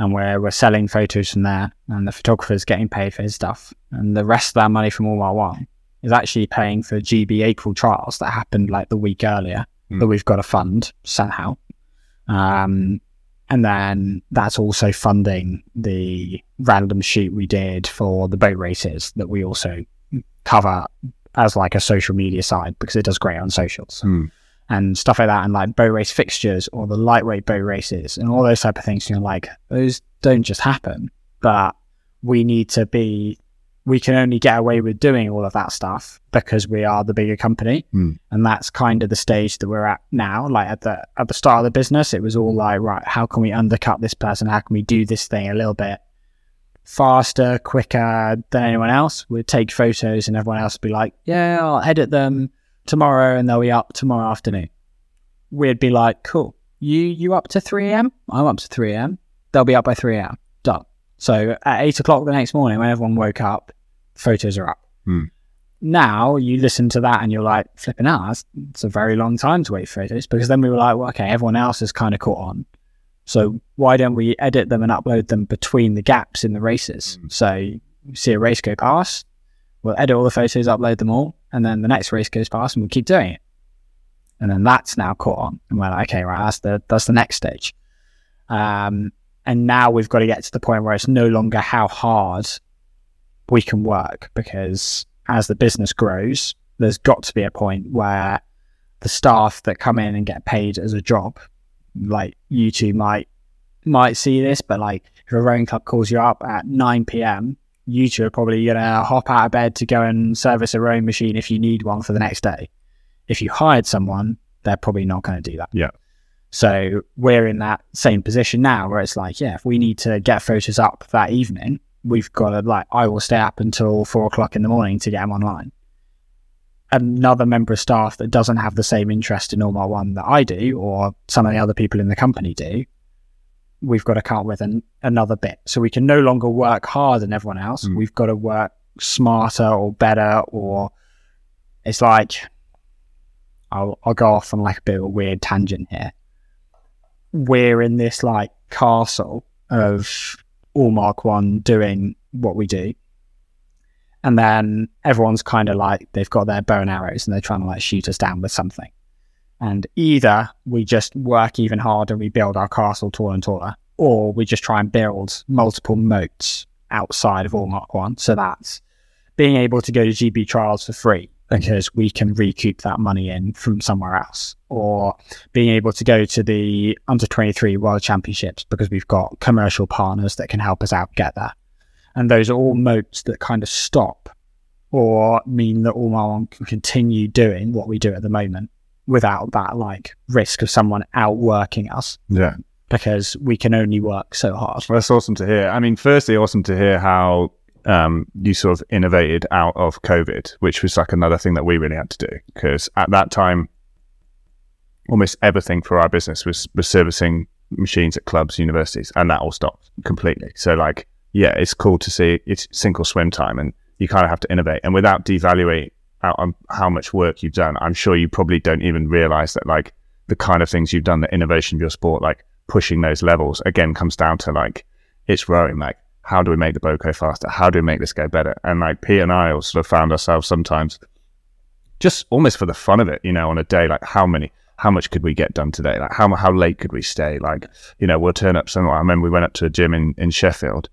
and we're we're selling photos from there, and the photographer's getting paid for his stuff, and the rest of that money from AllMarkOne is actually paying for GB April trials that happened like the week earlier Hmm. that we've got to fund somehow. Um, and then that's also funding the random shoot we did for the boat races that we also cover as like a social media side because it does great on socials Hmm. And stuff like that and like boat race fixtures or the lightweight boat races and all those type of things you know like those don't just happen but we need to be we can only get away with doing all of that stuff because we are the bigger company. Mm. And that's kind of the stage that we're at now. Like at the at the start of the business, it was all like, right, how can we undercut this person? How can we do this thing a little bit faster, quicker than anyone else? We'd take photos and everyone else would be like, Yeah, I'll edit them tomorrow and they'll be up tomorrow afternoon. We'd be like, Cool. You you up to three AM? I'm up to three AM. They'll be up by three AM. Done. So at eight o'clock the next morning, when everyone woke up, photos are up. Hmm. Now you listen to that and you're like, flipping out, it's a very long time to wait for photos because then we were like, well, okay, everyone else has kind of caught on. So why don't we edit them and upload them between the gaps in the races? So you see a race go past, we'll edit all the photos, upload them all, and then the next race goes past and we'll keep doing it. And then that's now caught on. And we're like, okay, right, that's the that's the next stage. Um, and now we've got to get to the point where it's no longer how hard we can work because as the business grows, there's got to be a point where the staff that come in and get paid as a job, like you two might might see this, but like if a rowing club calls you up at 9 p.m., you two are probably gonna hop out of bed to go and service a rowing machine if you need one for the next day. If you hired someone, they're probably not going to do that. Yeah. So we're in that same position now where it's like, yeah, if we need to get photos up that evening, we've got to like, I will stay up until four o'clock in the morning to get them online. Another member of staff that doesn't have the same interest in AllMarkOne that I do, or some of the other people in the company do, we've got to come up with an, another bit. So we can no longer work harder than everyone else. Mm. We've got to work smarter or better, or it's like, I'll, I'll go off on like a bit of a weird tangent here we're in this like castle of AllMarkOne doing what we do. And then everyone's kind of like they've got their bow and arrows and they're trying to like shoot us down with something. And either we just work even harder and we build our castle taller and taller, or we just try and build multiple moats outside of all mm. Mark One. So that's being able to go to GB trials for free because we can recoup that money in from somewhere else, or being able to go to the under 23 world championships because we've got commercial partners that can help us out get there. And those are all moats that kind of stop or mean that All One can continue doing what we do at the moment without that like risk of someone outworking us Yeah. because we can only work so hard. Well, that's awesome to hear. I mean, firstly, awesome to hear how um, you sort of innovated out of COVID, which was like another thing that we really had to do because at that time, almost everything for our business was was servicing machines at clubs, universities, and that all stopped completely. So, like, yeah, it's cool to see it's sink or swim time, and you kind of have to innovate. And without devaluing out on um, how much work you've done, I'm sure you probably don't even realize that like the kind of things you've done, the innovation of your sport, like pushing those levels again comes down to like it's rowing like how do we make the boat go faster? How do we make this go better? And like Pete and I all sort of found ourselves sometimes just almost for the fun of it you know on a day like how many how much could we get done today? Like how how late could we stay? Like you know we'll turn up somewhere. I remember we went up to a gym in in Sheffield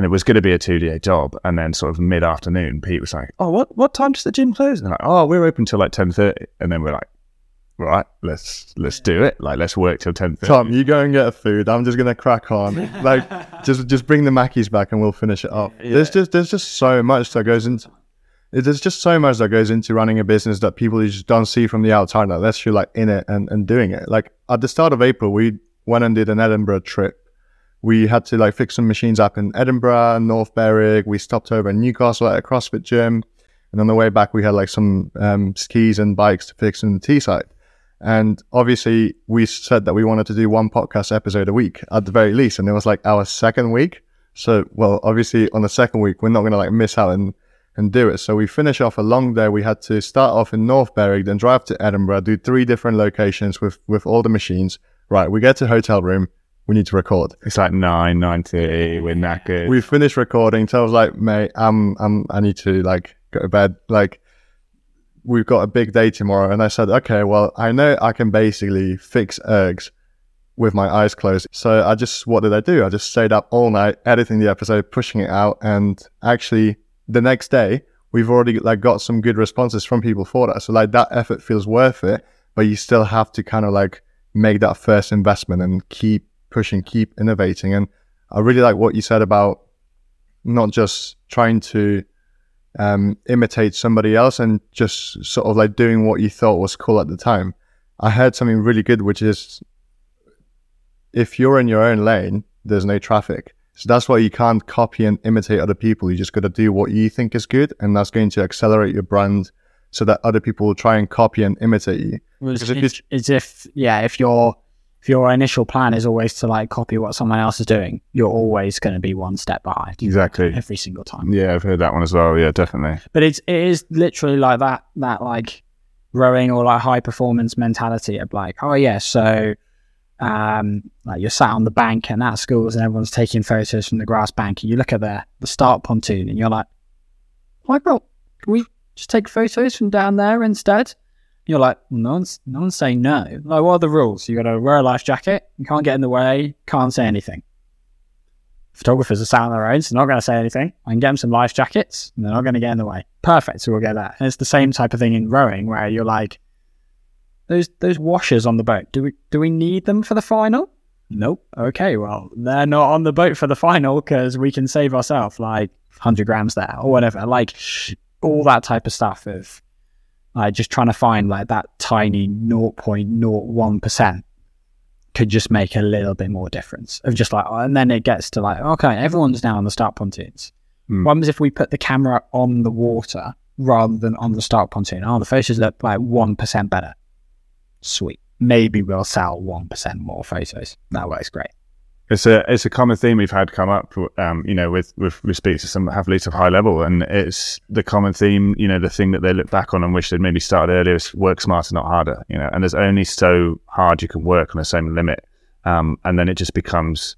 and it was going to be a two day job and then sort of mid afternoon Pete was like oh what what time does the gym close and they're like oh we're open till like 10:30 and then we're like right let's let's do it like let's work till 10:30 Tom, you go and get a food. I'm just gonna crack on. Like, just just bring the Mackies back and we'll finish it off. There's just there's just so much that goes into. There's just so much that goes into running a business that people just don't see from the outside unless you're like in it and, and doing it. Like at the start of April, we went and did an Edinburgh trip. We had to like fix some machines up in Edinburgh, North Berwick. We stopped over in Newcastle at a CrossFit gym, and on the way back, we had like some um, skis and bikes to fix in the Teesside. And obviously, we said that we wanted to do one podcast episode a week at the very least. And it was like our second week. So, well, obviously, on the second week, we're not going to like miss out and, and do it. So, we finish off a long day. We had to start off in North Berwick, then drive to Edinburgh, do three different locations with, with all the machines. Right. We get to hotel room. We need to record. It's like nine, nine thirty. We're knackered. We finished recording. So I was like, mate, I'm, I'm, I need to like go to bed. Like, we've got a big day tomorrow. And I said, okay, well, I know I can basically fix ergs with my eyes closed. So I just, what did I do? I just stayed up all night editing the episode, pushing it out. And actually the next day, we've already like got some good responses from people for that. So like that effort feels worth it, but you still have to kind of like make that first investment and keep pushing, keep innovating. And I really like what you said about not just trying to um, imitate somebody else and just sort of like doing what you thought was cool at the time. I heard something really good, which is if you're in your own lane, there's no traffic. So that's why you can't copy and imitate other people. You just got to do what you think is good, and that's going to accelerate your brand so that other people will try and copy and imitate you. It's, if it's, it's if yeah, if your if your initial plan is always to like copy what someone else is doing, you're always going to be one step behind Exactly. every single time. Yeah, I've heard that one as well. Yeah, definitely. But it's it is literally like that that like rowing or like high performance mentality of like, oh yeah, so um like you're sat on the bank and at schools and everyone's taking photos from the grass bank and you look at the the start pontoon and you're like, why not? Can we just take photos from down there instead? You're like, no one's no one's saying no. Like what are the rules? You gotta wear a life jacket, you can't get in the way, can't say anything. Photographers are sat on their own, so they're not going to say anything. I can get them some life jackets, and they're not going to get in the way. Perfect. So we'll get that. And it's the same type of thing in rowing, where you're like, those those washers on the boat. Do we do we need them for the final? Nope. Okay. Well, they're not on the boat for the final because we can save ourselves like hundred grams there or whatever. Like all that type of stuff of like just trying to find like that tiny 0.01 percent could just make a little bit more difference of just like, and then it gets to like, okay, everyone's now on the start pontoons. Hmm. What happens if we put the camera on the water rather than on the start pontoon? Oh, the photos look like 1% better. Sweet. Maybe we'll sell 1% more photos. That works great. It's a it's a common theme we've had come up, um, you know, with with we speak to some athletes of high level, and it's the common theme, you know, the thing that they look back on and wish they'd maybe started earlier is work smarter, not harder, you know. And there's only so hard you can work on the same limit, um, and then it just becomes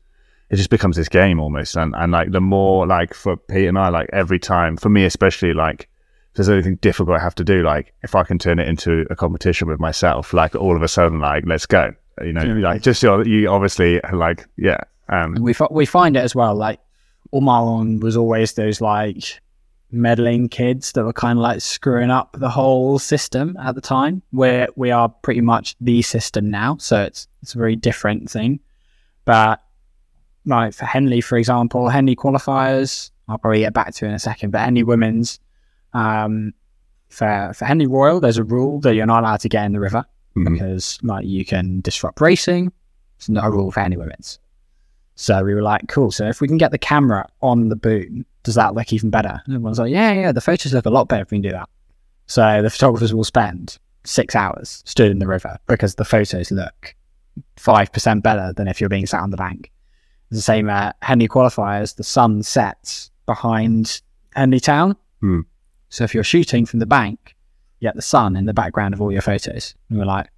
it just becomes this game almost. And and like the more like for Pete and I, like every time for me especially, like if there's anything difficult I have to do, like if I can turn it into a competition with myself, like all of a sudden, like let's go. You know, Yeah. like just you you obviously like yeah. Um, We, fi- we find it as well. Like, AllMarkOne was always those like meddling kids that were kind of like screwing up the whole system at the time. Where we are pretty much the system now, so it's it's a very different thing. But like for Henley, for example, Henley qualifiers, I'll probably get back to in a second. But Henley women's, um, for for Henley Royal, there's a rule that you're not allowed to get in the river mhm. because like you can disrupt racing. It's not a rule for any women's. So we were like, cool. So if we can get the camera on the boom, does that look even better? And everyone's like, yeah, yeah, the photos look a lot better if we can do that. So the photographers will spend six hours stood in the river because the photos look five percent better than if you're being sat on the bank. It's the same at Henley qualifiers. The sun sets behind Henley Town. Hmm. So if you're shooting from the bank, you get the sun in the background of all your photos. And we're like,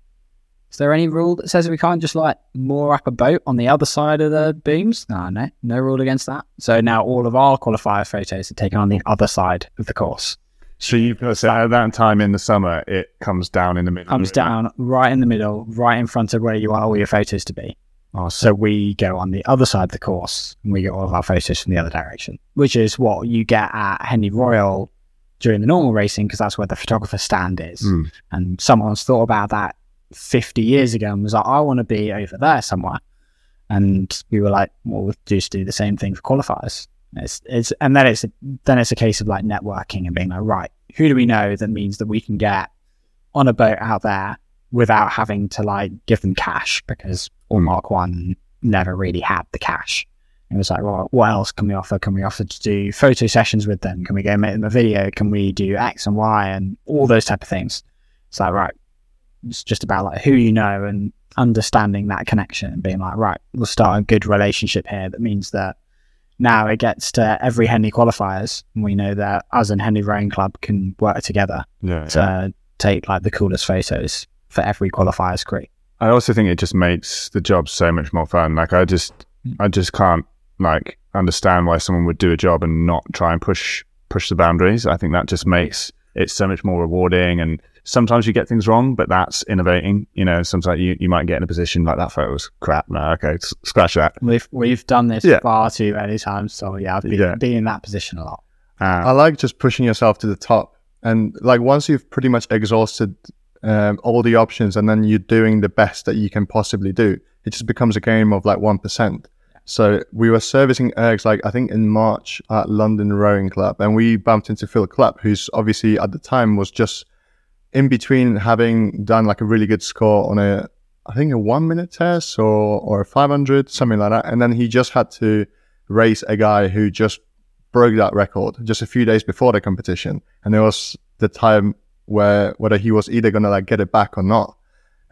is there any rule that says we can't just like moor up a boat on the other side of the beams? No, no, no rule against that. So now all of our qualifier photos are taken on the other side of the course. So you so at that time in the summer, it comes down in the middle. Comes down right in the middle, right in front of where you want all your photos to be. Oh, so So we go on the other side of the course and we get all of our photos from the other direction, which is what you get at Henley Royal during the normal racing because that's where the photographer stand is. Mm. And someone's thought about that 50 years ago and was like, I want to be over there somewhere. And we were like, well, we'll just do the same thing for qualifiers. It's, it's, and then it's, then it's a case of like networking and being like, right, who do we know that means that we can get on a boat out there without having to like give them cash because AllMarkOne never really had the cash. It was like, well, what else can we offer? Can we offer to do photo sessions with them? Can we go make them a video? Can we do X and Y and all those type of things? It's like, right, it's just about like who you know and understanding that connection and being like, right, we'll start a good relationship here. That means that now it gets to every Henley qualifiers, and we know that us and Henley Rowing Club can work together yeah, to take like the coolest photos for every qualifiers crew. I also think it just makes the job so much more fun. Like I just, mm. I just can't like understand why someone would do a job and not try and push push the boundaries. I think that just makes it so much more rewarding. And sometimes you get things wrong, but that's innovating. You know, sometimes you, you might get in a position like that photo was crap. No, okay, s- scratch that. We've we've done this Yeah. far too many times, so yeah, I've been, Yeah. been in that position a lot. I Uh, like just pushing yourself to the top. And like once you've pretty much exhausted um, all the options and then you're doing the best that you can possibly do, it just becomes a game of like 1%. So we were servicing ergs like I think in March at London Rowing Club, and we bumped into Phil Clapp, who's obviously at the time was just in between having done like a really good score on a I think a one minute test or or a 500 something like that, and then he just had to race a guy who just broke that record just a few days before the competition, and it was the time where whether he was either gonna like get it back or not.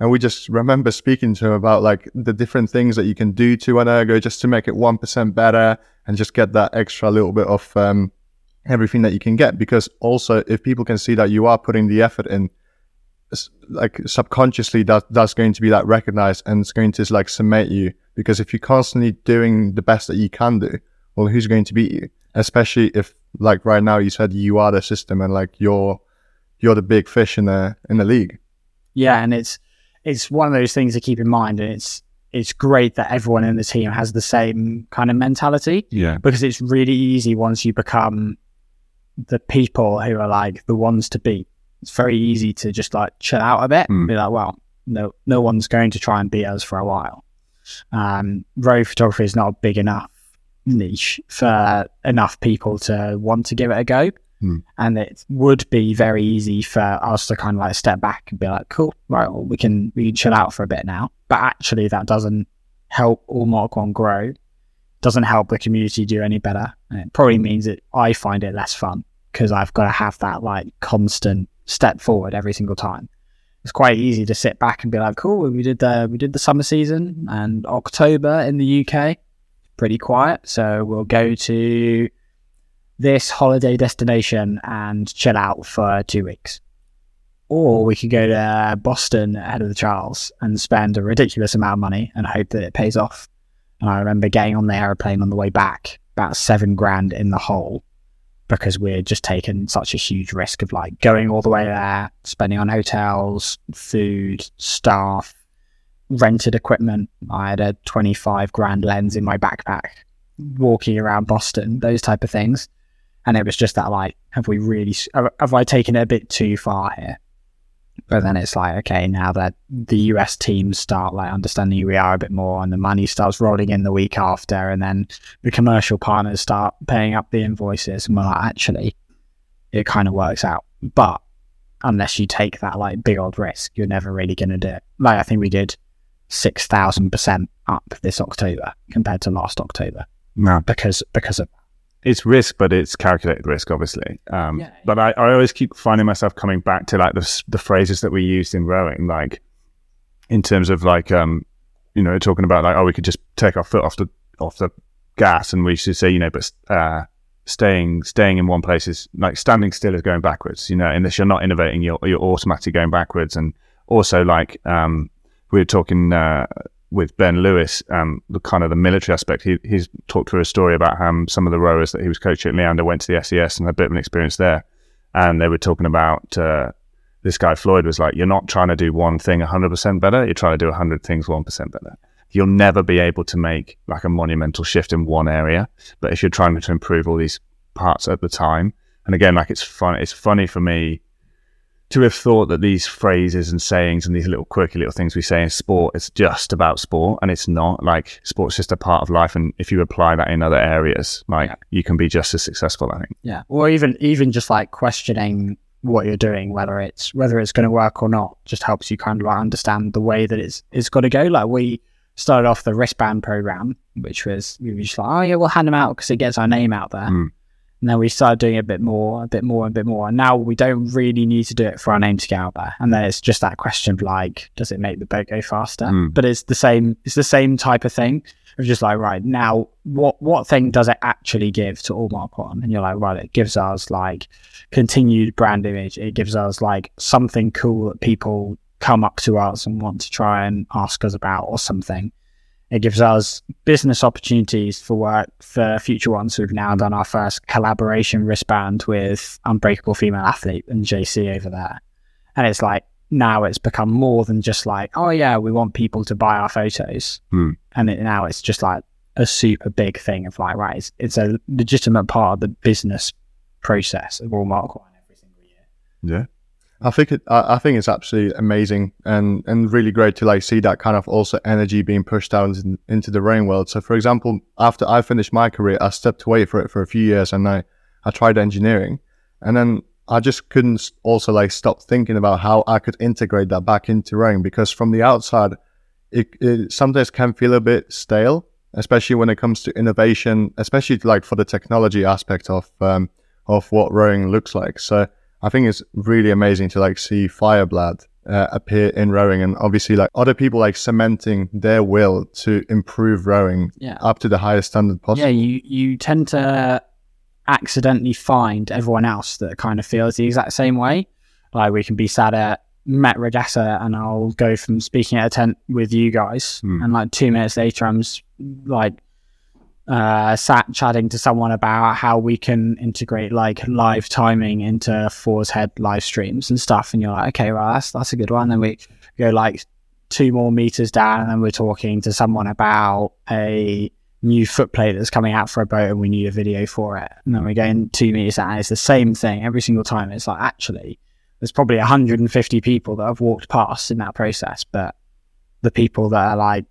And we just remember speaking to him about like the different things that you can do to an ergo just to make it 1% better and just get that extra little bit of um, everything that you can get. Because also, if people can see that you are putting the effort in, like subconsciously, that that's going to be that recognized and it's going to like cement you. Because if you're constantly doing the best that you can do, well, who's going to beat you? Especially if, like right now, you said you are the system and like you're you're the big fish in the in the league. Yeah, and it's it's one of those things to keep in mind, and it's it's great that everyone in the team has the same kind of mentality. Yeah, because it's really easy once you become the people who are like the ones to beat. It's very easy to just like chill out a bit mm. and be like, well, no, no one's going to try and beat us for a while. Um, road photography is not a big enough niche for enough people to want to give it a go. Mm. And it would be very easy for us to kind of like step back and be like, cool, right, well, we can we can chill out for a bit now. But actually, that doesn't help AllMarkOne grow. Doesn't help the community do any better. And it probably means that I find it less fun because I've got to have that like constant step forward every single time. It's quite easy to sit back and be like, cool, we did the we did the summer season and October in the UK, pretty quiet. So we'll go to this holiday destination and chill out for two weeks. Or hmm. we could go to Boston ahead of the trials and spend a ridiculous amount of money and hope that it pays off. And I remember getting on the aeroplane on the way back, about seven grand in the hole, because we're just taking such a huge risk of like going all the way there, spending on hotels, food, staff, rented equipment. I had a 25 grand lens in my backpack, walking around Boston, those type of things. And it was just that, like, have we really, have I taken it a bit too far here? But then it's like, okay, now that the US teams start like understanding who we are a bit more and the money starts rolling in the week after, and then the commercial partners start paying up the invoices, and we're like, actually, it kind of works out. But unless you take that like big old risk, you're never really going to do it. Like, I think we did 6,000% up this October compared to last October. No. Because, because of it's risk, but it's calculated risk, obviously. Um, yeah. But I, I always keep finding myself coming back to like the, the phrases that we used in rowing, like in terms of like, um, you know, talking about like, oh, we could just take our foot off the off the gas, and we should say, you know, but uh, staying staying in one place is like standing still is going backwards. You know, unless you're not innovating, you're you're automatically going backwards, and also like um, we were talking. Uh, with Ben Lewis, um, the kind of the military aspect, he, he's talked through a story about how some of the rowers that he was coaching at Leander went to the SES and had a bit of an experience there. And they were talking about uh, this guy Floyd was like, "You're not trying to do one thing 100% better. You're trying to do 100 things 1% better. You'll never be able to make like a monumental shift in one area. But if you're trying to improve all these parts at the time, and again, like it's fun. It's funny for me to have thought that these phrases and sayings and these little quirky little things we say in sport it's just about sport and it's not. Like sport's just a part of life and if you apply that in other areas like yeah. you can be just as successful i think. Yeah. Or even even just like questioning what you're doing whether it's whether it's going to work or not just helps you kind of like understand the way that it's it's got to go. Like we started off the wristband program which was we were just like oh yeah we'll hand them out because it gets our name out there. Mm. And then we started doing a bit more, a bit more, a bit more. And now we don't really need to do it for our name to get out there. And then it's just that question of like, does it make the boat go faster? Mm. But it's the same, it's the same type of thing. It's just like, right, now what what thing does it actually give to AllMarkOne? And you're like, right, it gives us like continued brand image. It gives us like something cool that people come up to us and want to try and ask us about or something. It gives us business opportunities for work for future ones. We've now done our first collaboration wristband with Unbreakable Female Athlete and JC over there. And it's like, now it's become more than just like, oh yeah, we want people to buy our photos. Hmm. And it, now it's just like a super big thing of like, right, it's, it's a legitimate part of the business process of AllMarkOne every single year. Yeah. I think it, I, I think it's absolutely amazing and and really great to like see that kind of also energy being pushed out in, into the rowing world. So, for example, after I finished my career, I stepped away for it for a few years, and I I tried engineering, and then I just couldn't also like stop thinking about how I could integrate that back into rowing because from the outside, it, it sometimes can feel a bit stale, especially when it comes to innovation, especially like for the technology aspect of um, of what rowing looks like. So I think it's really amazing to like see Fireblad uh, appear in rowing, and obviously like other people like cementing their will to improve rowing Yeah. up to the highest standard possible. Yeah, you, you tend to accidentally find everyone else that kind of feels the exact same way. Like we can be sat at Met Regatta and I'll go from speaking at a tent with you guys Hmm. and like two minutes later I'm like uh sat chatting to someone about how we can integrate like live timing into Four's Head live streams and stuff and you're like, okay, well that's that's a good one. Then we go like two more meters down and then we're talking to someone about a new footplate that's coming out for a boat and we need a video for it. And then we go in two meters and it's the same thing every single time. It's like actually there's probably 150 people that have walked past in that process, but the people that are like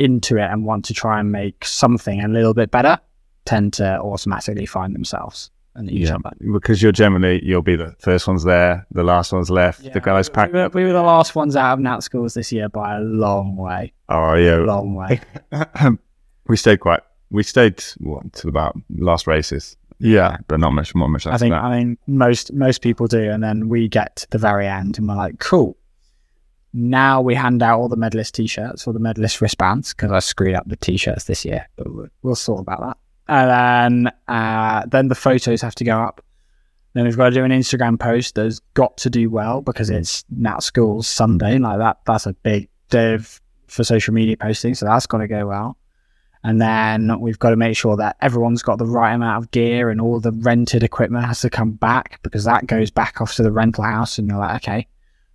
into it and want to try and make something a little bit better tend to automatically find themselves and each Yeah. other. Because you're generally you'll be the first ones there, the last ones left. the guys we, pack. were, we were the last ones out of Nat schools this year by a long way. Oh yeah, Long way. we stayed quite. We stayed what to about last races, yeah. but not much. Not much I think that. I mean most most people do, and then we get to the very end and we're like, cool. Now we hand out all the medalist t-shirts or the medalist wristbands because I screwed up the t-shirts this year, but we'll, sort about that. And then uh, then the photos have to go up. Then we've got to do an Instagram post that's got to do well because it's Nat School's Sunday. Like that, that's a big of- for social media posting, so that's got to go well. And then we've got to make sure that everyone's got the right amount of gear and all the rented equipment has to come back because that goes back off to the rental house. And you're like, okay,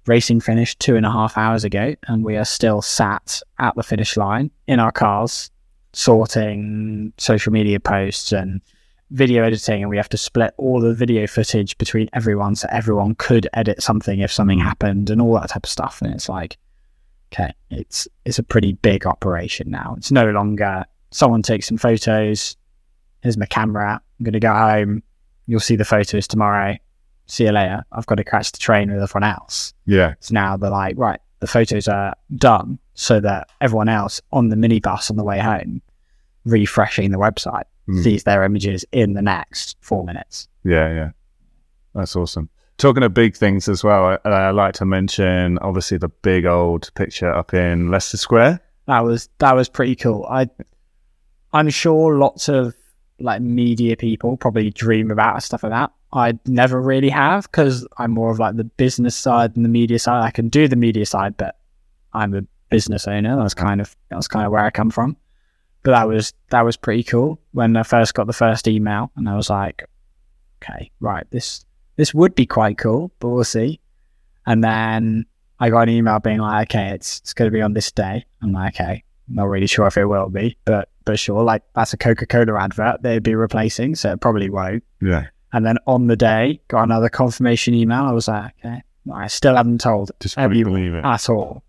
racing finished two and a half hours ago, and we are still sat at the finish line in our cars, sorting social media posts and video editing. And we have to split all the video footage between everyone so everyone could edit something if something hmm. happened and all that type of stuff. And it's like, okay, it's it's a pretty big operation now. It's no longer someone takes some photos. Here's my camera. I'm going to go home. You'll see the photos tomorrow. See you later. I've got to catch the train with everyone else. yeah, So now they're like, right, the photos are done so that everyone else on the minibus on the way home, refreshing the website, Mm. sees their images in the next four minutes. yeah, yeah. That's awesome. Talking of big things as well, I, I like to mention obviously the big old picture up in Leicester Square. That was that was pretty cool. I I'm sure lots of like media people probably dream about stuff like that. I never really have because I'm more of like the business side than the media side. I can do the media side, but I'm a business owner. That's kind of that's kind of where I come from. But that was that was pretty cool when I first got the first email, and I was like, okay, right, this this would be quite cool, but we'll see. And then I got an email being like, okay, it's it's going to be on this day. I'm like, okay, not really sure if it will be, but but sure, like that's a Coca Cola advert they'd be replacing, so it probably won't. Yeah, And then on the day, got another confirmation email. I was like, okay, I still haven't told just everyone believe it. at all.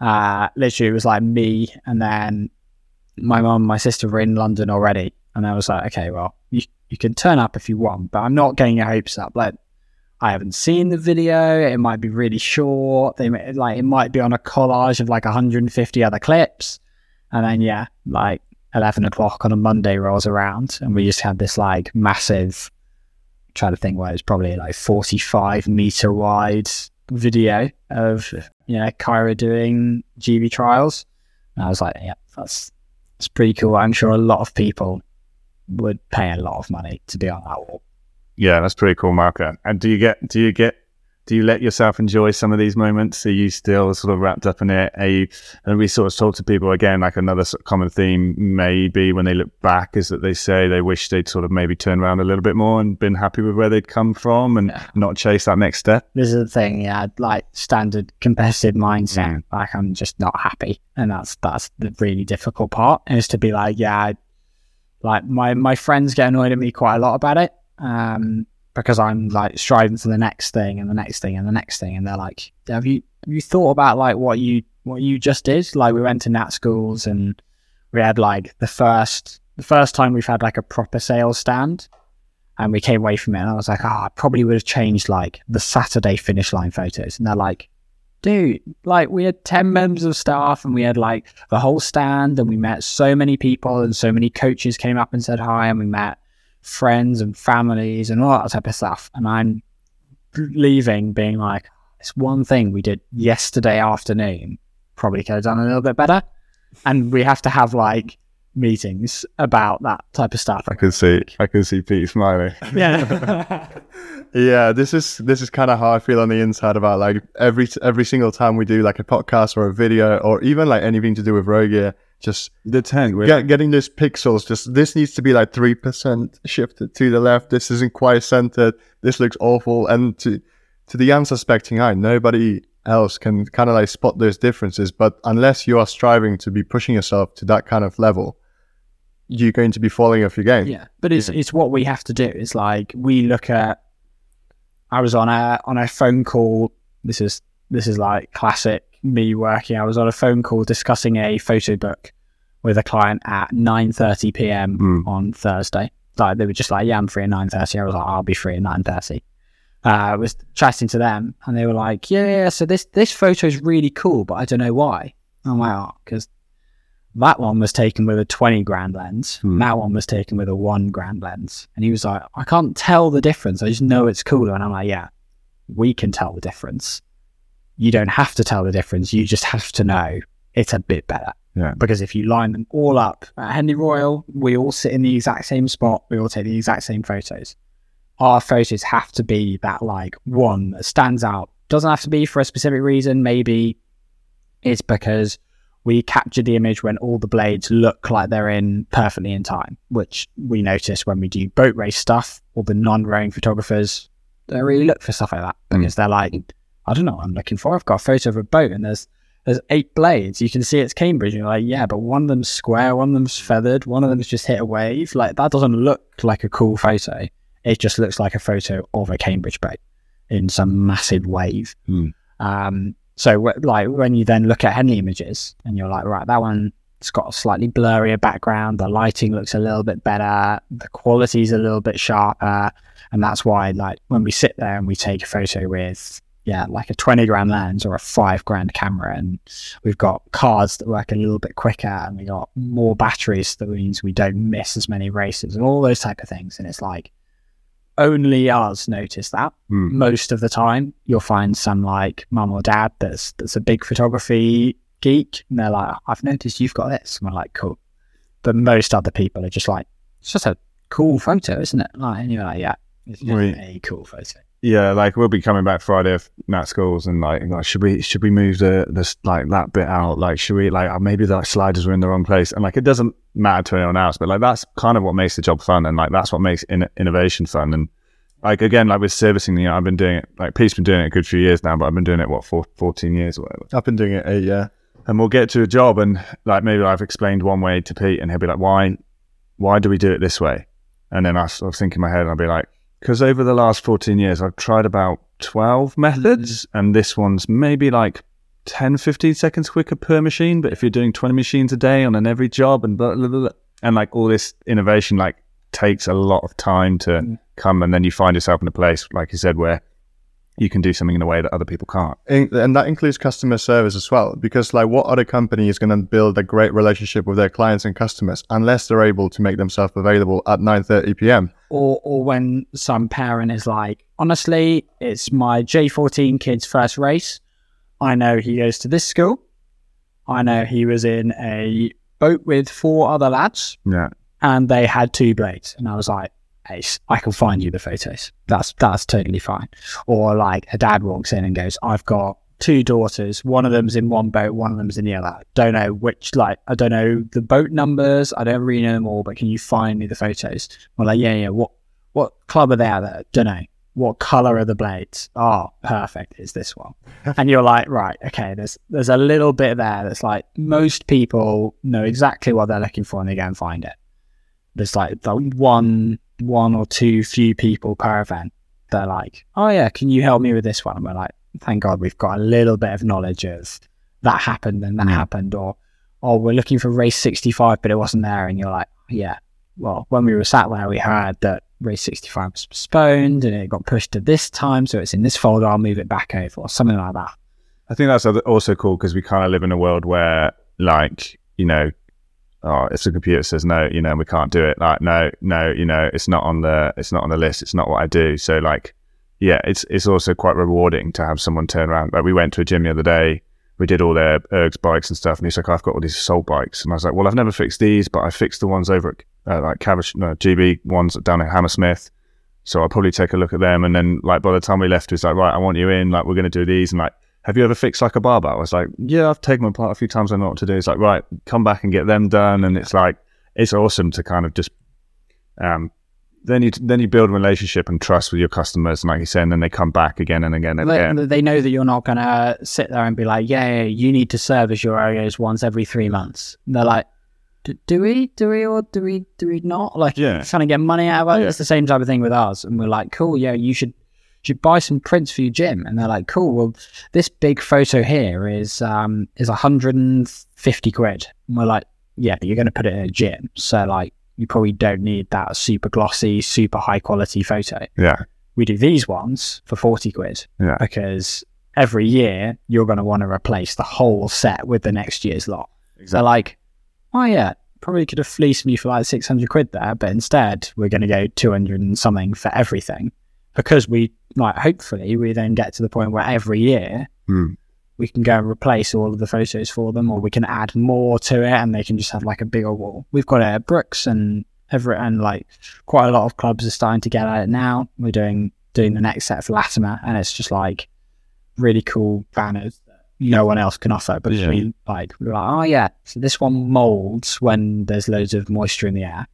Uh, literally, it was like me and then my mum and my sister were in London already. And I was like, okay, well, you, you can turn up if you want, but I'm not getting your hopes up. Like, I haven't seen the video. It might be really short. They may- like it might be on a collage of like 150 other clips, and then yeah, like 11 o'clock on a Monday rolls around, and we just had this like massive. Try to think where it's probably like 45 meter wide video of you know Kyra doing GB trials. And I was like, yeah, that's that's pretty cool. I'm sure a lot of people would pay a lot of money to be on that wall. Yeah, that's pretty cool, Marco. And do you get, do you get, do you let yourself enjoy some of these moments? Are you still sort of wrapped up in it? Are you, and we sort of talk to people again, like another sort of common theme maybe when they look back is that they say they wish they'd sort of maybe turned around a little bit more and been happy with where they'd come from and Yeah. not chase that next step. This is the thing, yeah, like standard competitive mindset. Mm. Like I'm just not happy, and that's that's the really difficult part is to be like, yeah, like my my friends get annoyed at me quite a lot about it. Um, because I'm like striving for the next thing and the next thing and the next thing. And they're like, have you, have you thought about like what you, what you just did? Like we went to Nat schools and we had like the first, the first time we've had like a proper sales stand and we came away from it and I was like, oh, I probably would have changed like the Saturday finish line photos. And they're like, dude, like we had 10 members of staff and we had like the whole stand and we met so many people and so many coaches came up and said hi and we met friends and families and all that type of stuff. And I'm leaving being like, it's one thing we did yesterday afternoon, probably could have done a little bit better. And we have to have like meetings about that type of stuff. I can see, I can see Pete smiling. Yeah. Yeah, this is this is kind of how I feel on the inside about like every every single time we do like a podcast or a video or even like anything to do with Rogear, just The tank, we're get, getting those pixels. Just this needs to be like three percent shifted to the left. This isn't quite centered. This looks awful. And to to the unsuspecting eye, nobody else can kind of like spot those differences. But unless you are striving to be pushing yourself to that kind of level, you're going to be falling off your game. Yeah, but it's it's what we have to do. It's like we look at. I was on a on a phone call. This is this is like classic me working. I was on a phone call discussing a photo book with a client at nine thirty p.m. Mm. on Thursday. Like they were just like, "Yeah, I'm free at nine 30. I was like, "I'll be free at nine 30. Uh, I was chatting to them, and they were like, "Yeah, yeah. So this this photo is really cool, but I don't know why." I'm like, "Oh, because that one was taken with a 20 grand lens. Hmm. That one was taken with a one grand lens. And he was like, I can't tell the difference. I just know it's cooler. And I'm like, yeah, we can tell the difference. You don't have to tell the difference. You just have to know it's a bit better. Yeah. Because if you line them all up at Henley Royal, we all sit in the exact same spot. We all take the exact same photos. Our photos have to be that like one that stands out. Doesn't have to be for a specific reason. Maybe it's because we captured the image when all the blades look like they're in perfectly in time, which we notice when we do boat race stuff. All the non-rowing photographers they really look for stuff like that mm. because they're like, I don't know, what I'm looking for. I've got a photo of a boat and there's there's eight blades. You can see it's Cambridge. You're like, yeah, but one of them's square, one of them's feathered, one of them's just hit a wave. Like that doesn't look like a cool photo. It just looks like a photo of a Cambridge boat in some massive wave. Hmm. Um, so like when you then look at Henley images and you're like, right, that one it's got a slightly blurrier background. The lighting looks a little bit better. The quality's a little bit sharper. And that's why like when we sit there and we take a photo with yeah, like a 20 grand lens or a five grand camera. And we've got cards that work a little bit quicker and we got more batteries. That means we don't miss as many races and all those type of things. And it's like only us notice that Mm. most of the time. You'll find some like mum or dad that's, that's a big photography geek. And they're like, I've noticed you've got this. And we're like, cool. But most other people are just like, it's just a cool photo, isn't it? Like, and you're like, yeah, it's just Right. a cool photo. Yeah, like we'll be coming back Friday of Nat schools and like, like should we should we move the this like that bit out? Like should we like maybe the like, sliders were in the wrong place? And like it doesn't matter to anyone else, but like that's kind of what makes the job fun and like that's what makes in- innovation fun. And like again, like with servicing, you know, I've been doing it like Pete's been doing it a good few years now, but I've been doing it what for 14 years or whatever. I've been doing it eight, yeah. and we'll get to a job and like maybe I've explained one way to Pete and he'll be like, why, why do we do it this way? And then I s- I was think in my head and I'll be like, because over the last 14 years, I've tried about 12 methods and this one's maybe like 10, 15 seconds quicker per machine. But if you're doing 20 machines a day on an every job and blah, blah, blah, blah, and like all this innovation, like takes a lot of time to Mm. come. And then you find yourself in a place, like you said, where you can do something in a way that other people can't. And that includes customer service as well because like what other company is going to build a great relationship with their clients and customers unless they're able to make themselves available at 9.30 p.m or or when some parent is like, honestly, it's my J14 kid's first race. I know he goes to this school. I know he was in a boat with four other lads Yeah. and they had two blades. And I was like, Ace, I can find you the photos. That's that's totally fine. Or like a dad walks in and goes, I've got two daughters. One of them's in one boat, one of them's in the other. Don't know which like I don't know the boat numbers. I don't really know them all, but can you find me the photos? Well like, yeah, yeah, what what club are they at? Don't know. What colour are the blades? Oh, perfect. It's this one. and you're like, right, okay, there's there's a little bit there that's like most people know exactly what they're looking for and they go and find it. There's like the one one or two few people per event they're like, "Oh yeah, can you help me with this one?" And we're like, "Thank God we've got a little bit of knowledge of that happened and that mm. happened," or "Oh, we're looking for race 65, but it wasn't there," and you're like, "Yeah." Well, when we were sat there, we heard that race 65 was postponed and it got pushed to this time, so it's in this folder. I'll move it back over, or something like that. I think that's also cool because we kind of live in a world where, like, you know, oh, if the computer says no, you know, we can't do it. Like, no, no, you know, it's not on the, it's not on the list. It's not what I do. So, like, yeah, it's it's also quite rewarding to have someone turn around. Like, we went to a gym the other day. We did all their ergs bikes and stuff, and he's like, "I've got all these soul bikes," and I was like, "Well, I've never fixed these, but I fixed the ones over at uh, like Cavish, no, GB ones down at Hammersmith." So I'll probably take a look at them, and then like by the time we left, he's like, "Right, I want you in. Like, we're going to do these," and like have you ever fixed like a barbell? I was like, yeah, I've taken them apart a few times. I know what to do. It's like, right, come back and get them done. And it's like, it's awesome to kind of just, um, then you then you build a relationship and trust with your customers, and like you said, and then they come back again and again and They, again. they know that you're not going to sit there and be like, yeah, yeah, you need to service your ergos once every three months. And they're like, "D- do we? Do we? Or do we? Do we not? Like, Yeah. trying to get money out of it. Yeah. It's the same type of thing with us. And we're like, cool, yeah, you should should buy some prints for your gym. And they're like, cool, well, this big photo here is um is 150 quid. And we're like, yeah, but you're going to put it in a gym, so like, you probably don't need that super glossy, super high quality photo yeah, we do these ones for 40 quid Yeah. because every year you're going to want to replace the whole set with the next year's lot. They're like, oh yeah, probably could have fleeced me for like 600 quid there, but instead we're going to go 200 and something for everything because we, like, hopefully we then get to the point where every year Hmm. we can go and replace all of the photos for them or we can add more to it and they can just have like a bigger wall. We've got it at Brookes and Everett and like quite a lot of clubs are starting to get at it now. We're doing doing the next set for Latymer and it's just like really cool banners that no one else can offer. But Yeah. we like we're like, oh yeah, so this one molds when there's loads of moisture in the air.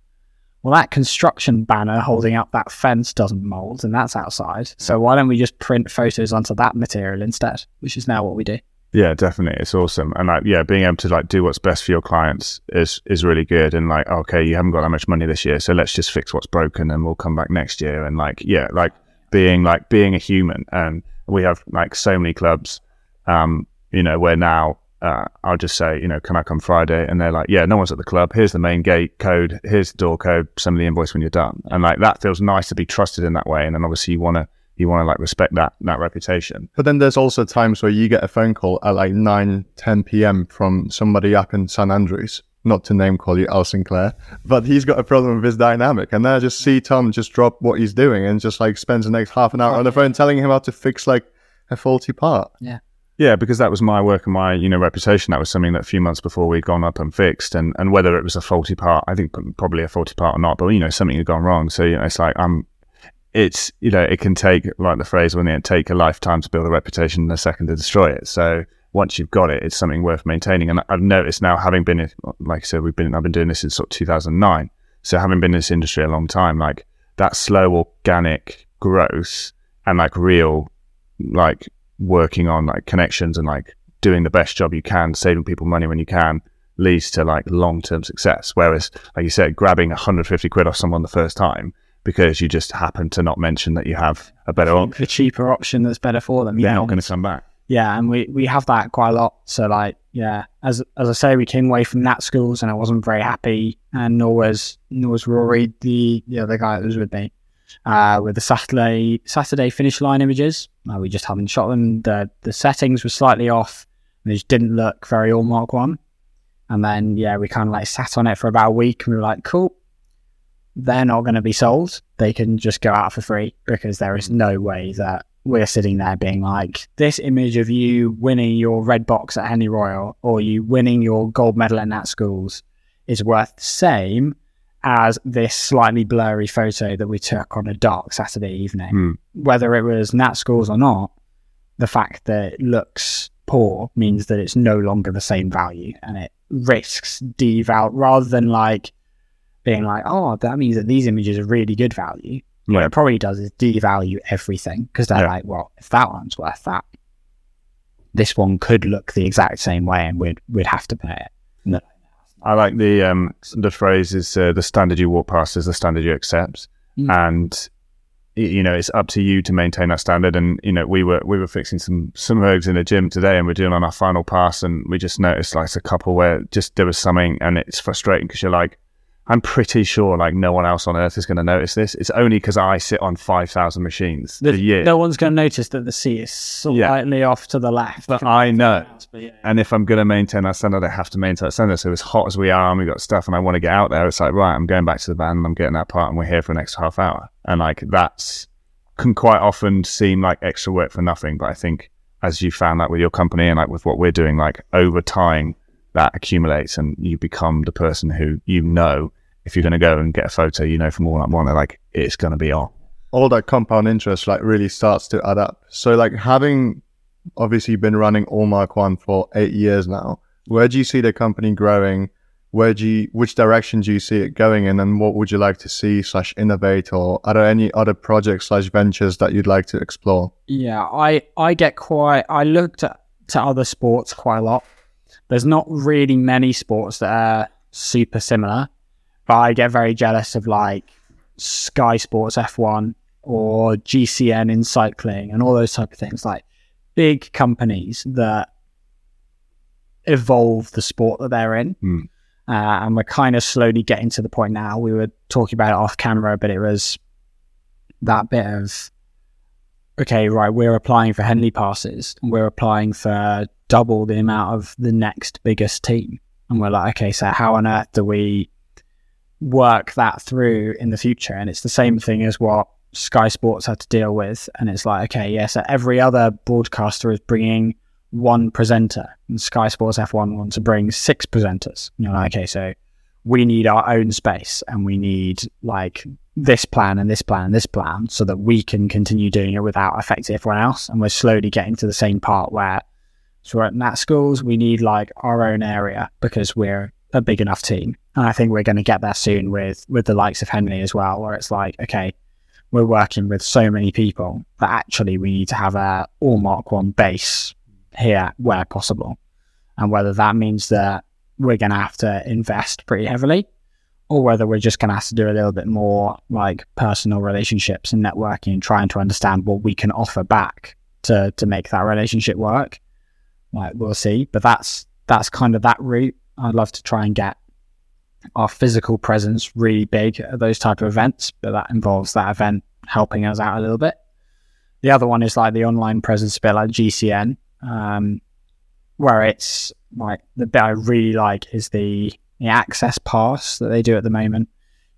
Well, that construction banner holding up that fence doesn't mold, and that's outside. So why don't we just print photos onto that material instead? Which is now what we do. Yeah, definitely. It's awesome. And like, yeah, being able to like do what's best for your clients is is really good. And like, okay, you haven't got that much money this year, so let's just fix what's broken and we'll come back next year. And like, yeah, like being like being a human. And we have like so many clubs, um, you know, where now uh, I'll just say, you know, can I come Friday? And they're like, yeah, no one's at the club. Here's the main gate code. Here's the door code. Send me the invoice when you're done. And like that feels nice to be trusted in that way. And then obviously you want to you want to like respect that that reputation. But then there's also times where you get a phone call at like 9, 10 p.m. from somebody up in St. Andrews. Not to name call you Al Sinclair, but he's got a problem with his dynamic. And then I just see Tom just drop what he's doing and just like spends the next half an hour on the phone telling him how to fix like a faulty part. Yeah, because that was my work and my you know reputation. That was something that a few months before we'd gone up and fixed, and and whether it was a faulty part, I think probably a faulty part or not, but you know something had gone wrong. So you know it's like I'm, it's you know it can take like the phrase when it take a lifetime to build a reputation and a second to destroy it. So once you've got it, it's something worth maintaining. And I've noticed now, having been like I said, we've been I've been doing this since sort of 2009. So having been in this industry a long time, like that slow organic growth and like real like working on like connections and like doing the best job you can, saving people money when you can, leads to like long term success. Whereas, like you said, grabbing 150 quid off someone the first time because you just happen to not mention that you have a better option, A cheaper option that's better for them. they're Yeah, not going to come back. yeah, and we we have that quite a lot. So like, yeah, as as I say, we came away from that schools, and I wasn't very happy, and nor was nor was Rory, the the other guy that was with me, uh, with the Saturday Saturday finish line images. Uh, we just haven't shot them. The the settings were slightly off. And they just didn't look very AllMarkOne. And then yeah, we kind of like sat on it for about a week, and we were like, cool. They're not going to be sold. They can just go out for free because there is no way that we're sitting there being like, this image of you winning your red box at Henley Royal or you winning your gold medal at Nat Schools is worth the same as this slightly blurry photo that we took on a dark Saturday evening. Hmm. Whether it was Nat Schools or not, the fact that it looks poor means that it's no longer the same value and it risks deval rather than like being like, oh, that means that these images are really good value what it probably does is devalue everything because they're Yeah. like, well, if that one's worth that, this one could look the exact same way, and we'd we'd have to pay it. I like the um the phrase is uh, the standard you walk past is the standard you accept, Mm. and you know, it's up to you to maintain that standard. And you know, we were we were fixing some some ergs in the gym today, and we're doing on our final pass, and we just noticed like a couple where just there was something, and it's frustrating because you're like, I'm pretty sure like no one else on earth is going to notice this. It's only because I sit on five thousand machines a year. No one's going to notice that the seat is slightly off to the left. But I know. But yeah. And if I'm going to maintain that standard, I have to maintain that standard. So as hot as we are and we've got stuff and I want to get out there, it's like, right, I'm going back to the van and I'm getting that part and we're here for the next half hour. And like that's can quite often seem like extra work for nothing. But I think as you found that with your company and like with what we're doing, like over time that accumulates and you become the person who you know if you're going to go and get a photo, you know from all that one, like it's going to be on. all that compound interest like really starts to add up. So like having obviously been running AllMarkOne for eight years now, where do you see the company growing? Where do you, which direction do you see it going in, and what would you like to see slash innovate, or are there any other projects slash ventures that you'd like to explore? Yeah, I I get quite. I looked at to other sports quite a lot. There's not really many sports that are super similar, but I get very jealous of like Sky Sports F1 or GCN in cycling and all those type of things. Like big companies that evolve the sport that they're in. Hmm. Uh, and we're kind of slowly getting to the point now. We were talking about it off camera, but it was that bit of okay, right, we're applying for Henley passes we're applying for double the amount of the next biggest team. And we're like, okay, so how on earth do we work that through in the future? And it's the same thing as what Sky Sports had to deal with. And it's like, okay, yeah, so every other broadcaster is bringing one presenter, and Sky Sports F1 wants to bring six presenters. And you're like, okay, so we need our own space and we need like this plan and this plan and this plan so that we can continue doing it without affecting everyone else. And we're slowly getting to the same part where so at Nat schools, we need like our own area because we're a big enough team. And I think we're going to get there soon with with the likes of Henley as well, where it's like, okay, we're working with so many people that actually we need to have a AllMarkOne base here where possible. And whether that means that we're going to have to invest pretty heavily or whether we're just going to have to do a little bit more like personal relationships and networking and trying to understand what we can offer back to to make that relationship work like we'll see but that's that's kind of that route i'd love to try and get our physical presence really big at those type of events but that involves that event helping us out a little bit the other one is like the online presence bit like gcn um, where it's like the bit I really like is the the access pass that they do at the moment.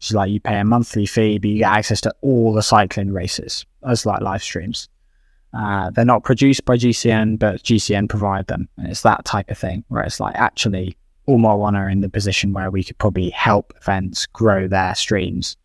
Is like you pay a monthly fee, but you get access to all the cycling races as like live streams. Uh, they're not produced by GCN, but GCN provide them, and it's that type of thing where it's like actually AllMarkOne are in the position where we could probably help events grow their streams,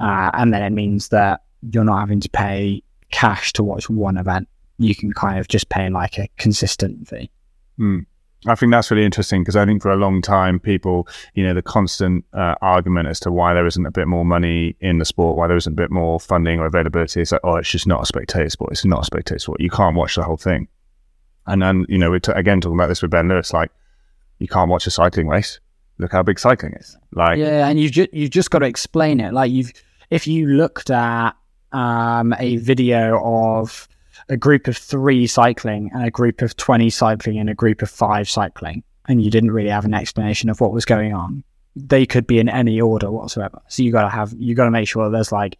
uh, and then it means that you're not having to pay cash to watch one event. You can kind of just pay like a consistent fee. Hmm. I think that's really interesting because I think for a long time, people, you know, the constant uh, argument as to why there isn't a bit more money in the sport, why there isn't a bit more funding or availability, it's like, oh, it's just not a spectator sport. It's not a spectator sport. You can't watch the whole thing. And then, you know, we're t- again talking about this with Ben Lewis, like, you can't watch a cycling race. Look how big cycling is. Like, Yeah, and you've ju- you've just got to explain it. Like you've if you looked at um, a video of a group of three cycling and a group of twenty cycling and a group of five cycling, and you didn't really have an explanation of what was going on, they could be in any order whatsoever. So you got to have you got to make sure there's like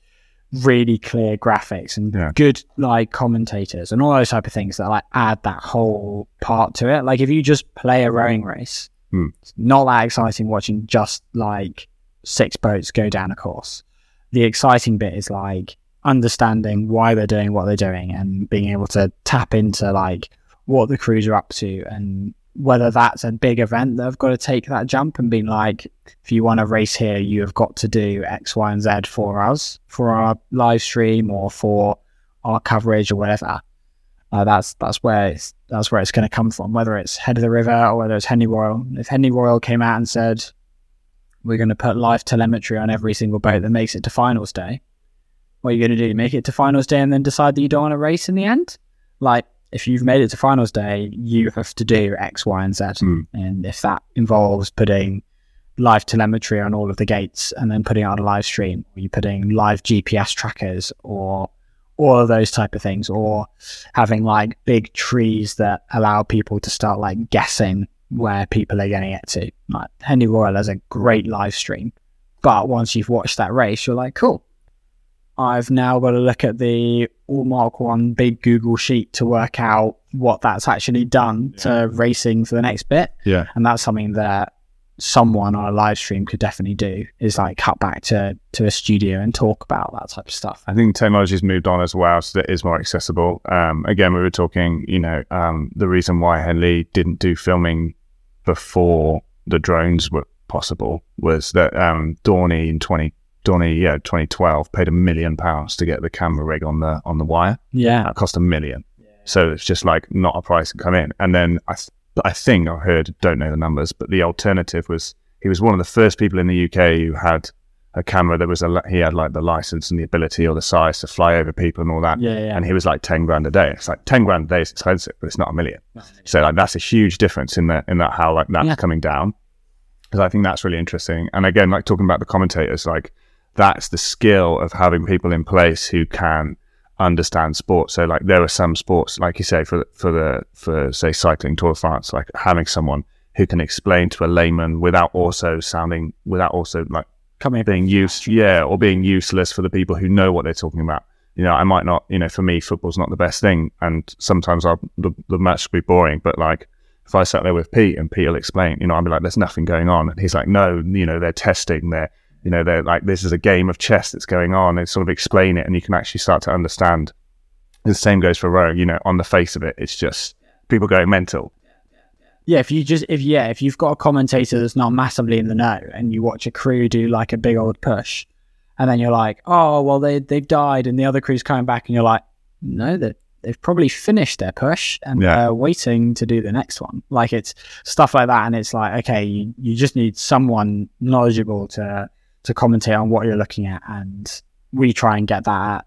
really clear graphics and Yeah. good like commentators and all those type of things that like add that whole part to it. Like if you just play a rowing race, Hmm. it's not that exciting watching just like six boats go down a course. The exciting bit is like understanding why they're doing what they're doing and being able to tap into like what the crews are up to and whether that's a big event that I've got to take that jump and being like, if you want to race here, you have got to do X, Y, and Z for us, for our live stream or for our coverage or whatever. Uh, that's that's where it's that's where it's going to come from. Whether it's head of the river or whether it's Henley Royal. If Henley Royal came out and said we're going to put live telemetry on every single boat that makes it to finals day, what are you going to do? Make it to finals day and then decide that you don't want to race in the end? Like if you've made it to finals day, you have to do X, Y, and Z. Hmm. And if that involves putting live telemetry on all of the gates and then putting on a live stream. Or you're putting live GPS trackers or all of those type of things, or having like big trees that allow people to start like guessing where people are going to get to. Like Henley Royal has a great live stream, but once you've watched that race, you're like, cool. I've now got to look at the AllMarkOne big Google sheet to work out what that's actually done yeah. to racing for the next bit. Yeah. And that's something that someone on a live stream could definitely do is like cut back to to a studio and talk about that type of stuff. I think technology's moved on as well, so that is more accessible. Um, again, we were talking, you know, um, the reason why Henley didn't do filming before the drones were possible was that um, Dorney in 20 Dorney, yeah, 2012, paid a million pounds to get the camera rig on the on the wire. Yeah, that cost a million. Yeah. So it's just like not a price to come in. And then I, th- I think I heard, don't know the numbers, but the alternative was he was one of the first people in the UK who had a camera that was a he had like the license and the ability or the size to fly over people and all that. Yeah, yeah. And he was like ten grand a day. It's like ten grand a day is expensive, but it's not a million. Not. So like that's a huge difference in that in that how like that's yeah. coming down. Because I think that's really interesting. And again, like talking about the commentators, like that's the skill of having people in place who can understand sports. So like there are some sports, like you say, for for the for say cycling Tour de France, like having someone who can explain to a layman without also sounding without also like Coming being used, yeah or being useless for the people who know what they're talking about you know i might not you know for me football's not the best thing and sometimes I'll, the, the match will be boring but like if i sat there with pete and pete will explain you know i'll be like there's nothing going on and he's like no you know they're testing they're you know they're like this is a game of chess that's going on and sort of explain it and you can actually start to understand the same goes for rowing you know on the face of it it's just people going mental Yeah, if you just if yeah, if you've got a commentator that's not massively in the know and you watch a crew do like a big old push and then you're like, Oh, well they they've died and the other crew's coming back and you're like, No, that they've probably finished their push and Yeah. they're waiting to do the next one. Like it's stuff like that and it's like, okay, you, you just need someone knowledgeable to to commentate on what you're looking at and we try and get that at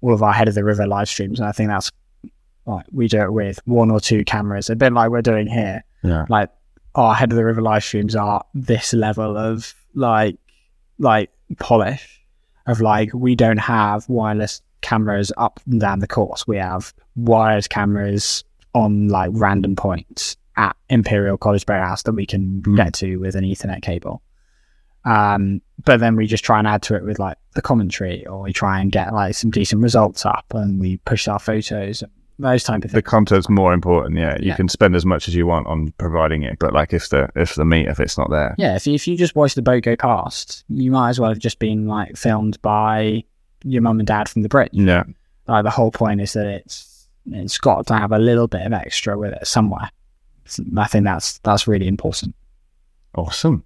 all of our head of the river live streams. And I think that's like we do it with one or two cameras, a bit like we're doing here. Yeah. Like our head of the river live streams are this level of like like polish of like we don't have wireless cameras up and down the course. We have wired cameras on like random points at imperial college House that we can Mm. get to with an ethernet cable. Um but then we just try and add to it with like the commentary or we try and get like some decent results up and we push our photos those type of things. the content's more important yeah you Yeah. can spend as much as you want on providing it but like if the if the meat if it's not there Yeah, if you, if you just watch the boat go past, you might as well have just been like filmed by your mum and dad from the bridge. yeah Like the whole point is that it's it's got to have a little bit of extra with it somewhere. So I think that's that's really important. awesome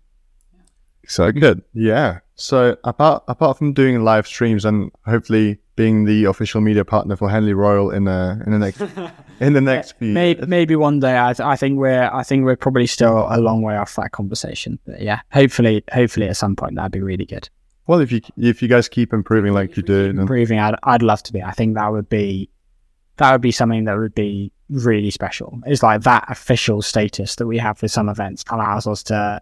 so good Good. Yeah. So apart apart from doing live streams and hopefully being the official media partner for Henley Royal in the in the next in the next few Maybe years. maybe one day. I, th- I think we're I think we're probably still a long way off that conversation. But yeah, hopefully hopefully at some point that'd be really good. Well, if you if you guys keep improving like you do, then improving. I'd I'd love to be. I think that would be that would be something that would be really special. It's like that official status that we have with some events allows us to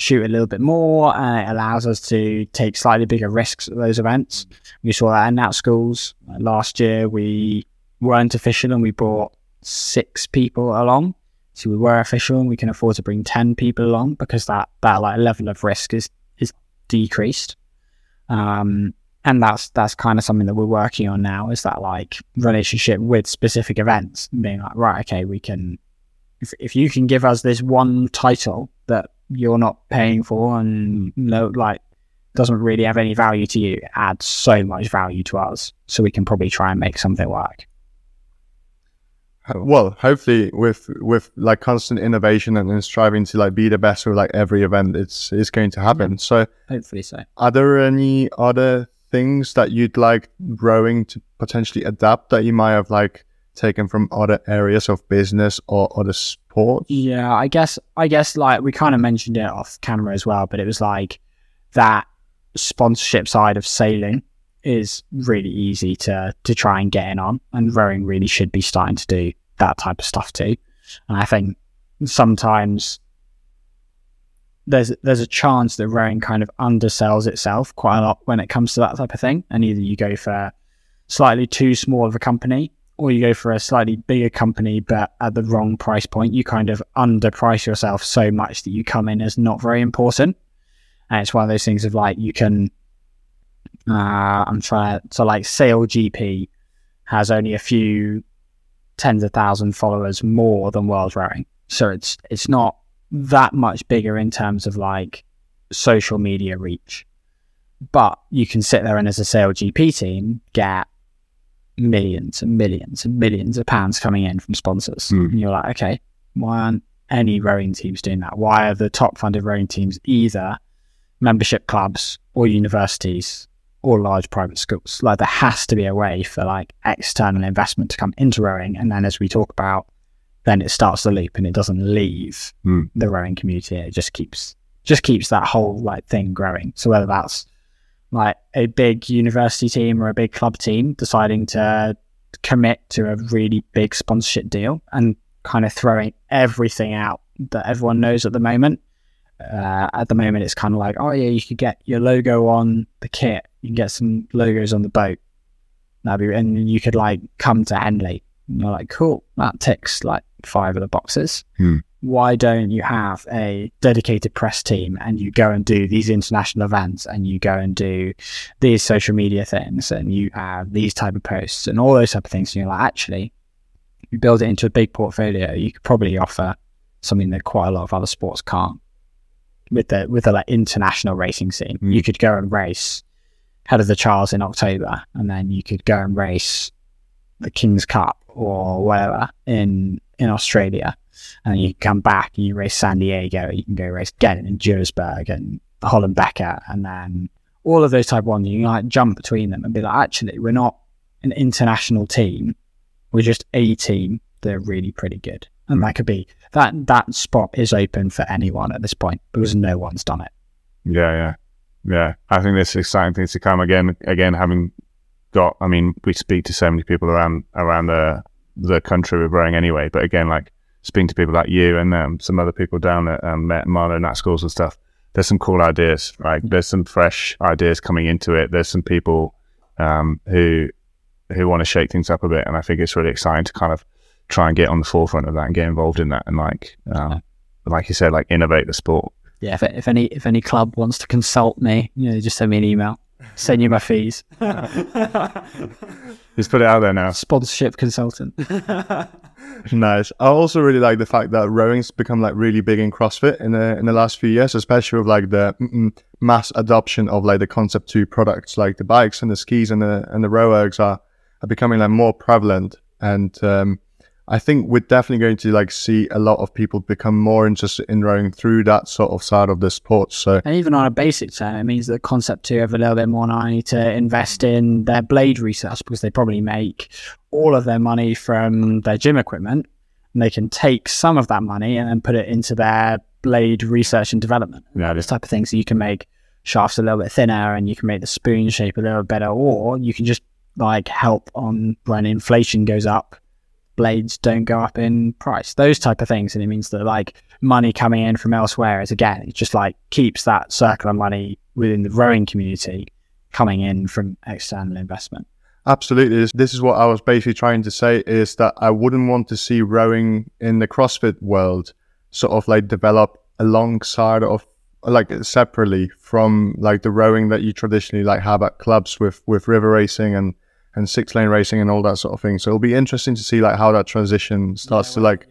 shoot a little bit more and it allows us to take slightly bigger risks at those events. We saw that in Nat schools last year. We weren't official and we brought six people along. So we were official and we can afford to bring ten people along because that that like level of risk is is decreased. Um, and that's that's kind of something that we're working on now is that like relationship with specific events being like right okay we can if, if you can give us this one title that you're not paying for and hmm. no like doesn't really have any value to you it adds so much value to us so we can probably try and make something work. Well, hopefully with with like constant innovation and, and striving to like be the best with like every event, it's it's going to happen. So, hopefully so. are there any other things that you'd like rowing to potentially adapt that you might have like taken from other areas of business or other Yeah, I guess I guess like we kind of mentioned it off camera as well, but it was like that sponsorship side of sailing is really easy to to try and get in on, and rowing really should be starting to do that type of stuff too. And I think sometimes there's there's a chance that rowing kind of undersells itself quite a lot when it comes to that type of thing. And either you go for slightly too small of a company or you go for a slightly bigger company but at the wrong price point. You kind of underprice yourself so much that you come in as not very important. And it's one of those things of like you can uh, I'm trying to so like Sail GP has only a few tens of thousand followers more than World Rowing. So it's it's not that much bigger in terms of like social media reach. But you can sit there and as a Sail GP team get millions and millions and millions of pounds coming in from sponsors. Mm. And you're like, okay, why aren't any rowing teams doing that? Why are the top funded rowing teams either membership clubs or universities or large private schools? Like there has to be a way for like external investment to come into rowing. And then as we talk about, then it starts the loop and it doesn't leave Mm. the rowing community. It just keeps just keeps that whole like thing growing. So whether that's like a big university team or a big club team deciding to commit to a really big sponsorship deal and kind of throwing everything out that everyone knows at the moment. Uh, at the moment, it's kind of like, oh yeah, you could get your logo on the kit. You can get some logos on the boat. That'd be, and you could like come to Henley. And you're like, cool, that ticks like five of the boxes. Hmm. Why don't you have a dedicated press team and you go and do these international events and you go and do these social media things and you have these type of posts and all those type of things? And you're like, actually, you build it into a big portfolio, you could probably offer something that quite a lot of other sports can't. With the with the like international racing scene, Mm. you could go and race head of the Charles in October, and then you could go and race the King's Cup or whatever in in Australia, and you come back and you race San Diego. You can go race Ghent and Duisburg and Holland Beker, and then all of those type ones. You can like jump between them and be like, actually, we're not an international team. We're just a team. They're really pretty good, and that could be that that spot is open for anyone at this point because no one's done it. Yeah, yeah, yeah. I think there's exciting things to come. Again, again, having got, I mean, we speak to so many people around around the the country we're rowing anyway. But again, like speaking to people like you and um, some other people down at um, Met Marlow Nat schools and stuff. There's some cool ideas. Right, there's some fresh ideas coming into it. There's some people um, who who want to shake things up a bit, and I think it's really exciting to kind of try and get on the forefront of that and get involved in that, and like, um, like you said, like innovate the sport. Yeah, if, if any if any club wants to consult me, you know, just send me an email. Send you my fees. Just put it out there now. Sponsorship consultant. Nice. I also really like the fact that rowing's become like really big in CrossFit in the in the last few years, especially with like the mm, mass adoption of like the Concept Two products, like the bikes and the skis and the and the row ergs are are becoming like more prevalent. And um, I think we're definitely going to like see a lot of people become more interested in rowing through that sort of side of the sport. So And even on a basic term, it means that Concept 2 have a little bit more money to invest in their blade research because they probably make all of their money from their gym equipment. And they can take some of that money and then put it into their blade research and development. Yeah, This type of thing. So you can make shafts a little bit thinner and you can make the spoon shape a little better, or you can just like help on when inflation goes up, blades don't go up in price. Those type of things. And it means that like money coming in from elsewhere is again, it just like keeps that circle of money within the rowing community coming in from external investment. Absolutely. This, this is what I was basically trying to say is that I wouldn't want to see rowing in the CrossFit world sort of like develop alongside of like separately from like the rowing that you traditionally like have at clubs with with river racing and and six lane racing and all that sort of thing. So it'll be interesting to see like how that transition starts to like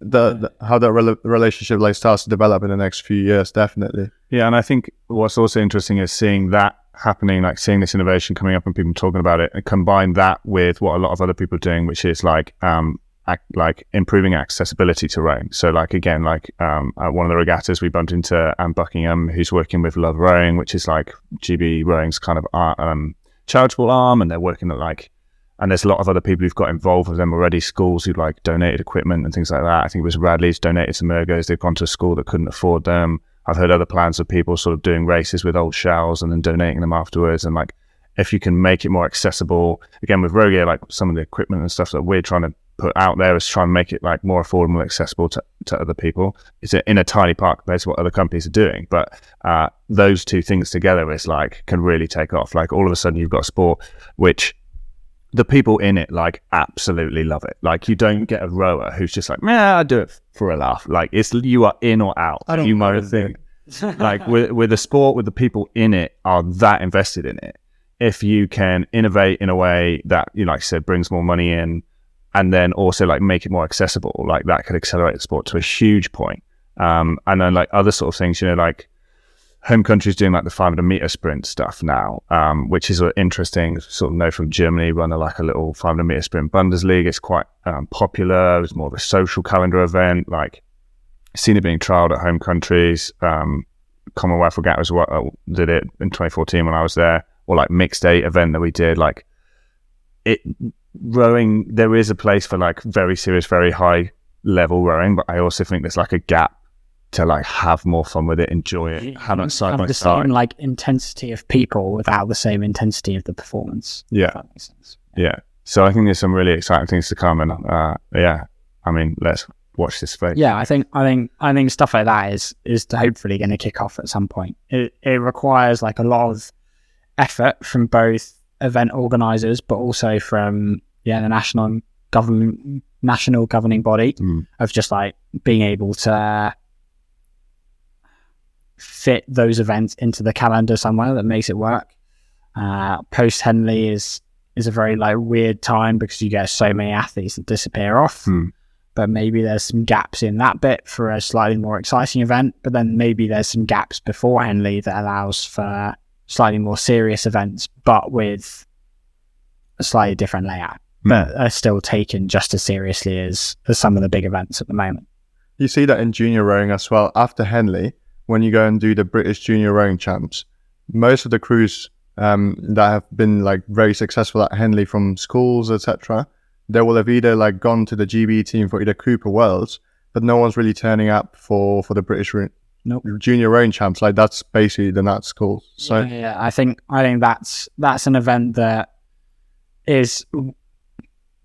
the, the how that rela- relationship like starts to develop in the next few years. Definitely. Yeah, and I think what's also interesting is seeing that happening, like seeing this innovation coming up and people talking about it, and combine that with what a lot of other people are doing, which is like um ac- like improving accessibility to rowing. So like again, like um at one of the regattas we bumped into Anne Buckingham, who's working with Love Rowing, which is like GB Rowing's kind of ar- um charitable arm, and they're working at like and there's a lot of other people who've got involved with them already, schools who've like donated equipment and things like that. I think it was Radley's donated some ergos. They've gone to a school that couldn't afford them. I've heard other plans of people sort of doing races with old shells and then donating them afterwards. And like, if you can make it more accessible, again with Rogier, like some of the equipment and stuff that we're trying to put out there is try and make it like more affordable and accessible to, to other people. It's in a tiny part compared to what other companies are doing, but uh, those two things together is like can really take off. Like all of a sudden you've got a sport which the people in it like absolutely love it. Like you don't get a rower who's just like, yeah, I do it for a laugh. Like it's you are in or out. I don't you might think like with with the sport, with the people in it are that invested in it. If you can innovate in a way that you know, like I said brings more money in, and then also like make it more accessible, like that could accelerate the sport to a huge point. Um, and then like other sort of things, you know, like home countries doing like the 500 meter sprint stuff now, um, which is interesting sort of know from Germany, run a, like a little 500 meter sprint Bundesliga. It's quite um, popular. It's more of a social calendar event. Like seen it being trialed at home countries. Um, Commonwealth Regatta as well uh, did it in 2014 when I was there, or like mixed eight event that we did. Like it rowing, there is a place for like very serious, very high level rowing, but I also think there's like a gap to like have more fun with it, enjoy it, have it side have by the side. same like intensity of people without the same intensity of the performance. Yeah. if that makes sense. Yeah. So I think there's some really exciting things to come, and uh, yeah, I mean, let's watch this space. Yeah, I think I think I think stuff like that is is hopefully going to kick off at some point. It it requires like a lot of effort from both event organisers, but also from yeah the national government national governing body Mm. of just like being able to fit those events into the calendar somewhere that makes it work. Uh, Post Henley is is a very like weird time because you get so many athletes that disappear off. Hmm. But maybe there's some gaps in that bit for a slightly more exciting event. But then maybe there's some gaps before Henley that allows for slightly more serious events, but with a slightly different layout. But are still taken just as seriously as, as some of the big events at the moment. You see that in junior rowing as well. After Henley, when you go and do the British Junior Rowing Champs, most of the crews um, that have been like very successful at Henley from schools, etc., they will have either like gone to the GB team for either Coupe or Worlds, but no one's really turning up for for the British Nope. Junior Rowing Champs. Like that's basically the Nat school. So yeah, yeah, I think I think that's that's an event that is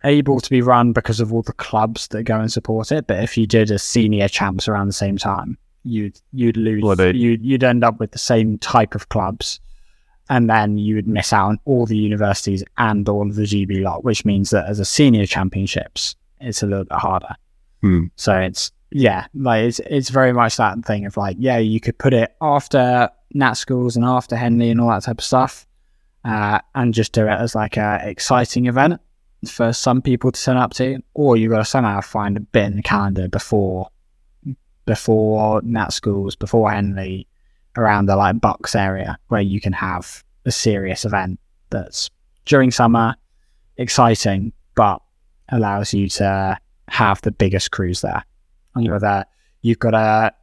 able to be run because of all the clubs that go and support it. But if you did a senior champs around the same time, you'd you'd lose. Well, you'd you'd end up with the same type of clubs, and then you would miss out on all the universities and all of the GB lot, which means that as a senior championships, it's a little bit harder. Hmm. So it's yeah, like it's it's very much that thing of like yeah, you could put it after Nat schools and after Henley and all that type of stuff, uh, and just do it as like a exciting event for some people to turn up to, or you've got to somehow find a bit in the calendar before before Nat schools, before Henley, around the like Bucks area where you can have a serious event that's during summer, exciting, but allows you to have the biggest crews there. You've got to, you've got to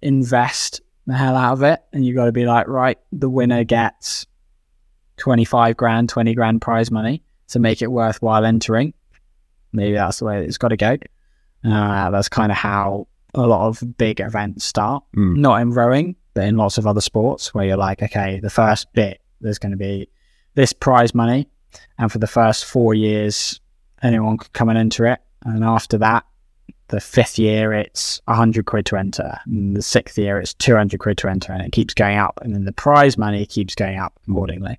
invest the hell out of it, and you've got to be like, right, the winner gets twenty five grand, twenty grand prize money to make it worthwhile entering. Maybe that's the way it's got to go. Uh, that's kind of how a lot of big events start. Mm. Not in rowing, but in lots of other sports where you're like, okay, the first bit there's going to be this prize money, and for the first four years, anyone could come and enter it, and after that, the fifth year it's hundred quid to enter, and the sixth year it's two hundred quid to enter, and it keeps going up, and then the prize money keeps going up accordingly,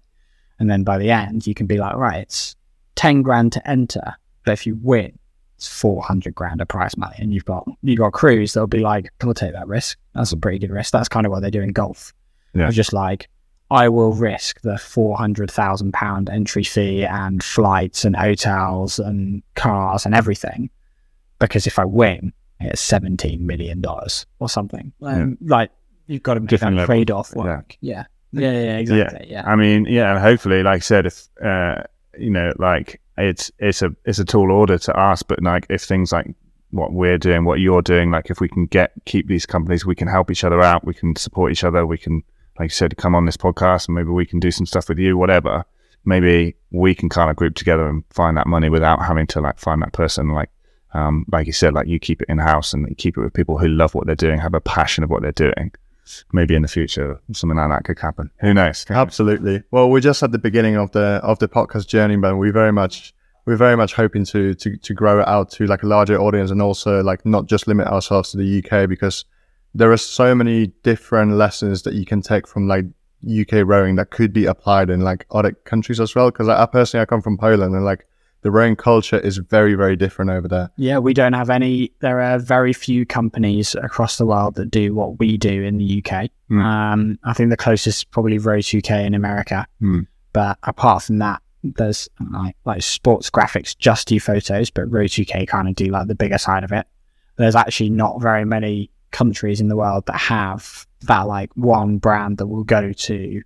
and then by the end you can be like, right, it's ten grand to enter, but if you win, it's four hundred grand of prize money, and you've got you've got crews that'll be like, I'll take that risk. That's a pretty good risk. That's kind of what they do in golf. Yeah. Just like, I will risk the four hundred thousand pound entry fee and flights and hotels and cars and everything, because if I win, it's seventeen million dollars or something. Um, Like you've got to make Different that level. trade off work. Yeah. Yeah. yeah, exactly. Yeah. I mean, yeah, and hopefully, like I said, if uh, you know, like it's it's a it's a tall order to ask, but like if things like what we're doing, what you're doing, like if we can get keep these companies, we can help each other out, we can support each other, we can, like you said, come on this podcast, and maybe we can do some stuff with you, whatever. Maybe we can kind of group together and find that money without having to like find that person. Like, um, like you said, like you keep it in house and you keep it with people who love what they're doing, have a passion of what they're doing. Maybe in the future, something like that could happen. Who knows? Absolutely. Well, we're just at the beginning of the of the podcast journey, but we very much we're very much hoping to to to grow it out to like a larger audience and also like not just limit ourselves to the UK because there are so many different lessons that you can take from like UK rowing that could be applied in like other countries as well. Because I, I personally I come from Poland and like the rowing culture is very very different over there. Yeah, we don't have any. There are very few companies across the world that do what we do in the UK. Mm. Um, I think the closest is probably Row 2K in America. Mm. But apart from that, there's like, like Sportograf just do photos, but Row 2K kind of do like the bigger side of it. There's actually not very many countries in the world that have that like one brand that will go to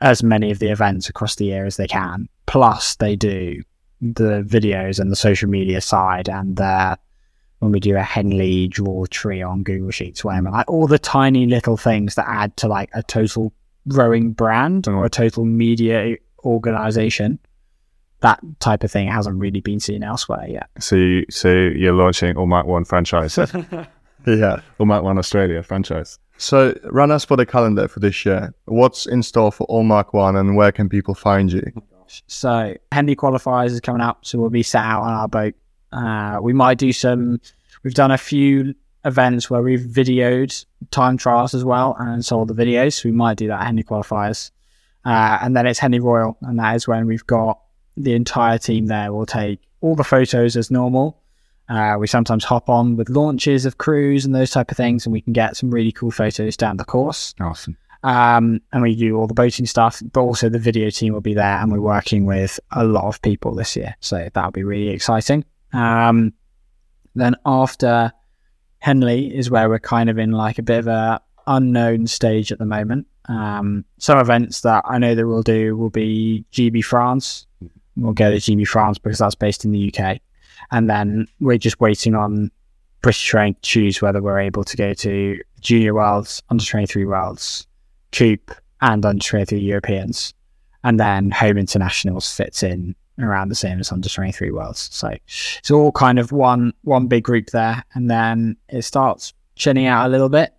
as many of the events across the year as they can. Plus, they do the videos and the social media side and the when we do a Henley draw tree on Google Sheets, whatever, like all the tiny little things that add to like a total rowing brand or a total media organization. That type of thing hasn't really been seen elsewhere yet. So, you, so you're launching AllMarkOne franchise, Yeah. AllMarkOne Australia franchise. So run us for the calendar for this year. What's in store for AllMarkOne and where can people find you? So Henley qualifiers is coming up, so we'll be set out on our boat. Uh, we might do some. We've done a few events where we've videoed time trials as well and sold the videos. So we might do that at Henley qualifiers, uh, and then it's Henley Royal, and that is when we've got the entire team there. We'll take all the photos as normal. Uh, we sometimes hop on with launches of crews and those type of things, and we can get some really cool photos down the course. Awesome. Um, and we do all the boating stuff, but also the video team will be there, and we're working with a lot of people this year, so that'll be really exciting. Um, then after Henley is where we're kind of in like a bit of a unknown stage at the moment. Um, some events that I know that we'll do will be GB France. We'll go to GB France because that's based in the UK, and then we're just waiting on British Train to choose whether we're able to go to Junior Worlds, Under 23 Worlds, Coupe, and Under 23 Europeans. And then Home Internationals fits in around the same as Under 23 Worlds. So it's all kind of one one big group there. And then it starts chilling out a little bit.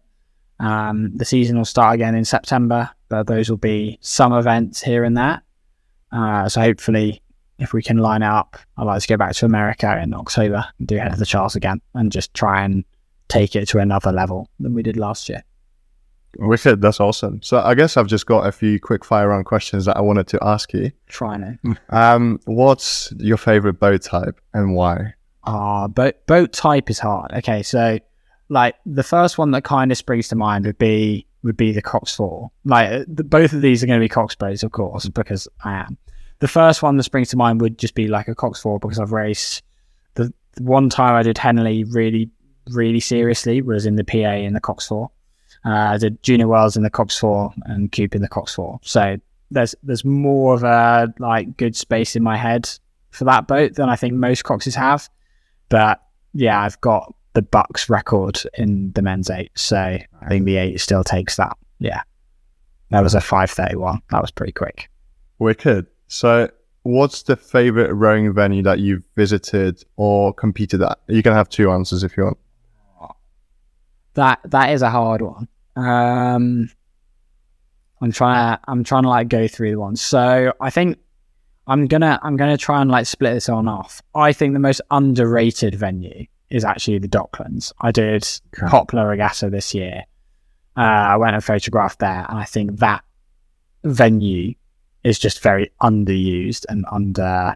Um, the season will start again in September, but those will be some events here and there. Uh, so hopefully, if we can line up, I'd like to go back to America in October and do Head of the Charles again and just try and take it to another level than we did last year. Wicked, that's awesome. So I guess I've just got a few quick fire round questions that I wanted to ask you. Trying to. Um, what's your favorite boat type and why? Ah, boat boat type is hard. Okay, so like the first one that kind of springs to mind would be would be the Cox Four. Like uh, the, both of these are going to be Cox boats, of course, because I am. The first one that springs to mind would just be like a Cox Four because I've raced the, the one time I did Henley really really seriously was in the PA in the Cox Four. Uh, I did Junior worlds in the Cox Four and Coupe in the Cox Four. So there's there's more of a like good space in my head for that boat than I think most Coxes have. But yeah, I've got the BUCS record in the men's eight, so I think the eight still takes that. Yeah, that was a five thirty one. That was pretty quick. Wicked. So what's the favorite rowing venue that you've visited or competed at? You can have two answers if you want. That that is a hard one. Um, I'm trying to I'm trying to like go through the ones. So I think I'm gonna I'm gonna try and like split this on off. I think the most underrated venue is actually the Docklands. I did Poplar Regatta this year. Uh, I went and photographed there, and I think that venue is just very underused and under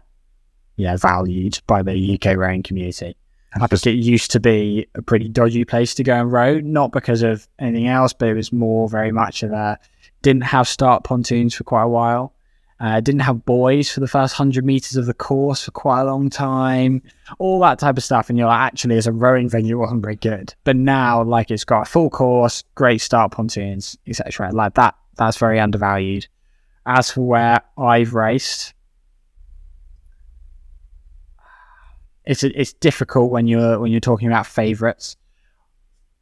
yeah valued by the UK rowing community. I think it used to be a pretty dodgy place to go and row, not because of anything else, but it was more very much of a didn't have start pontoons for quite a while. Uh, didn't have buoys for the first hundred meters of the course for quite a long time, all that type of stuff. And you're like, actually, as a rowing venue, it wasn't very good. But now, like, it's got a full course, great start pontoons, etc. Like that, that's very undervalued. As for where I've raced, it's it's difficult when you're when you're talking about favourites.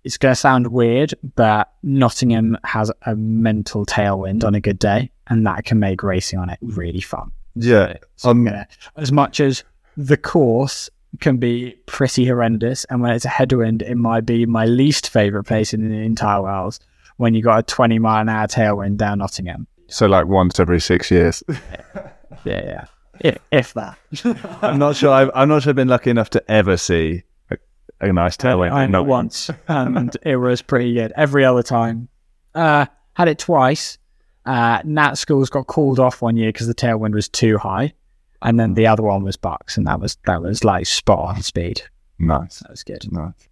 It's going to sound weird, but Nottingham has a mental tailwind on a good day, and that can make racing on it really fun. Yeah. So I'm Um, gonna, as much as the course can be pretty horrendous, and when it's a headwind, it might be my least favourite place in the entire world. When you got a 20 mile an hour tailwind down Nottingham, So like once every six years. yeah, yeah. If, if that. I'm not sure. I've, I'm not sure I've been lucky enough to ever see a, a nice tailwind. I know No. once, and it was pretty good. Every other time, uh, had it twice. Uh, Nat schools got called off one year because the tailwind was too high, and then the other one was BUCS, and that was that was like spot on speed. Nice. That was good. Nice.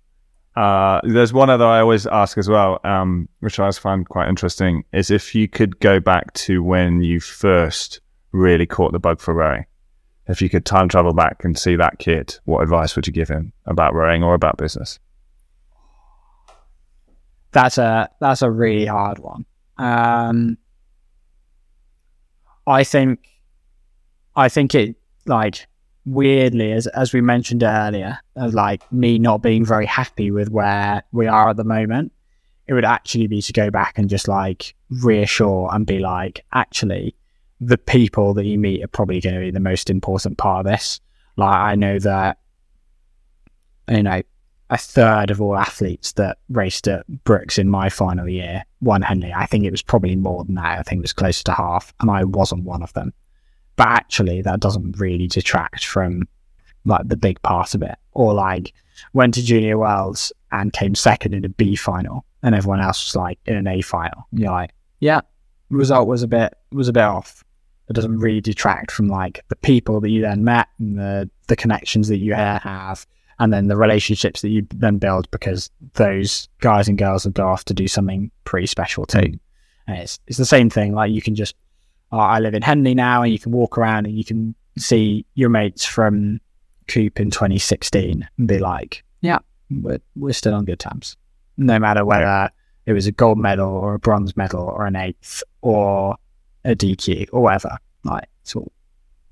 Uh, there's one other I always ask as well, um, which I always find quite interesting, is if you could go back to when you first really caught the bug for rowing. If you could time travel back and see that kid, what advice would you give him about rowing or about business? That's a that's a really hard one. Um, I think, I think it like weirdly as as we mentioned earlier, of like me not being very happy with where we are at the moment. It would actually be to go back and just like reassure and be like, actually, the people that you meet are probably going to be the most important part of this. Like I know that, you know, a third of all athletes that raced at Brookes in my final year won Henley. I think it was probably more than that. I think it was closer to half, and I wasn't one of them. But actually, that doesn't really detract from like the big part of it. Or like went to Junior Worlds and came second in a B final, and everyone else was like in an A final. You're like, yeah, result was a bit was a bit off. It doesn't really detract from like the people that you then met and the the connections that you have and then the relationships that you then build because those guys and girls have gone off to do something pretty special too. Mm. And it's it's the same thing. Like you can just, oh, I live in Henley now, and you can walk around and you can see your mates from Coupe in 2016 and be like, yeah, we're we're still on good terms, no matter whether it was a gold medal or a bronze medal or an eighth or a DQ or whatever. Like it's all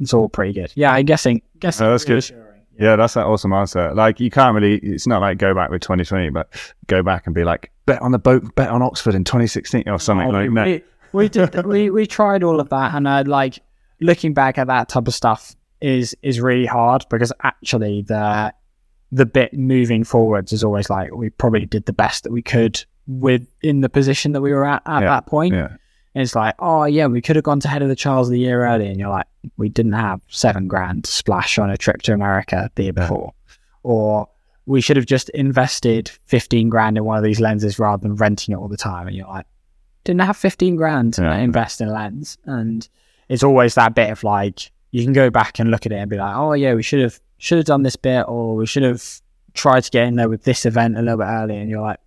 it's all pretty good. Yeah, I'm guessing. guessing Oh, that's good. reassuring. Yeah, that's an awesome answer. Like you can't really. It's not like go back with 2020, but go back and be like bet on the boat, bet on Oxford in 2016 or something Oh, like we, that. we, we did we, we tried all of that and uh, like looking back at that type of stuff is is really hard because actually the the bit moving forwards is always like we probably did the best that we could with in the position that we were at at Yeah, that point. Yeah, And it's like, oh yeah, we could have gone to head of the Charles of the year early, and you're like, we didn't have seven grand to splash on a trip to America the year before, or we should have just invested fifteen grand in one of these lenses rather than renting it all the time. And you're like, didn't have fifteen grand to Yeah. invest in a lens, and it's always that bit of like you can go back and look at it and be like, oh yeah, we should have should have done this bit, or we should have tried to get in there with this event a little bit early, and you're like,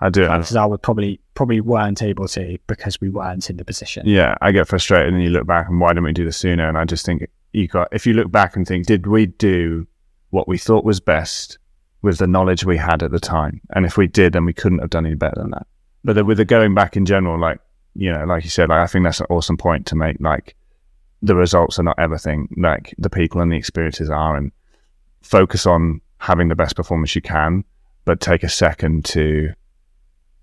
I do. I, chances are we probably probably weren't able to because we weren't in the position. yeah, I get frustrated, and you look back and why didn't we do this sooner? And I just think you got. If you look back and think, did we do what we thought was best with the knowledge we had at the time? And if we did, then we couldn't have done any better than that. But the, with the going back in general, like you know, like you said, like I think that's an awesome point to make. Like the results are not everything. Like the people and the experiences are, and focus on having the best performance you can, but take a second to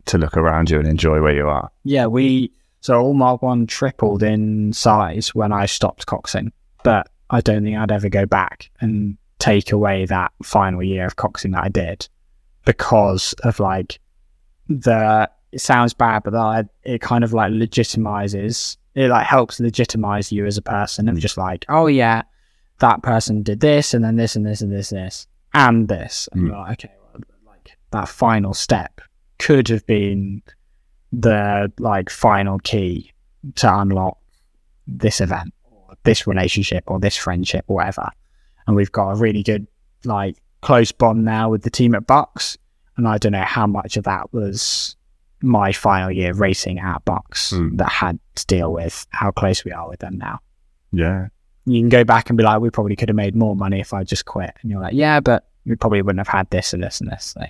to look around you and enjoy where you are. Yeah, we so AllMarkOne tripled in size when I stopped coxing, but I don't think I'd ever go back and take away that final year of coxing that I did because of like the. It sounds bad, but that it kind of like legitimizes. It like helps legitimize you as a person and just like, oh yeah, that person did this and then this and this and this and this and this, and Mm. you're like, okay, well, like that final step could have been the like final key to unlock this event or this relationship or this friendship or whatever. And we've got a really good like close bond now with the team at BUCS. And I don't know how much of that was my final year racing at BUCS Mm. that had to deal with how close we are with them now. Yeah. You can go back and be like, we probably could have made more money if I just quit. And you're like, yeah, but we probably wouldn't have had this and this and this. So,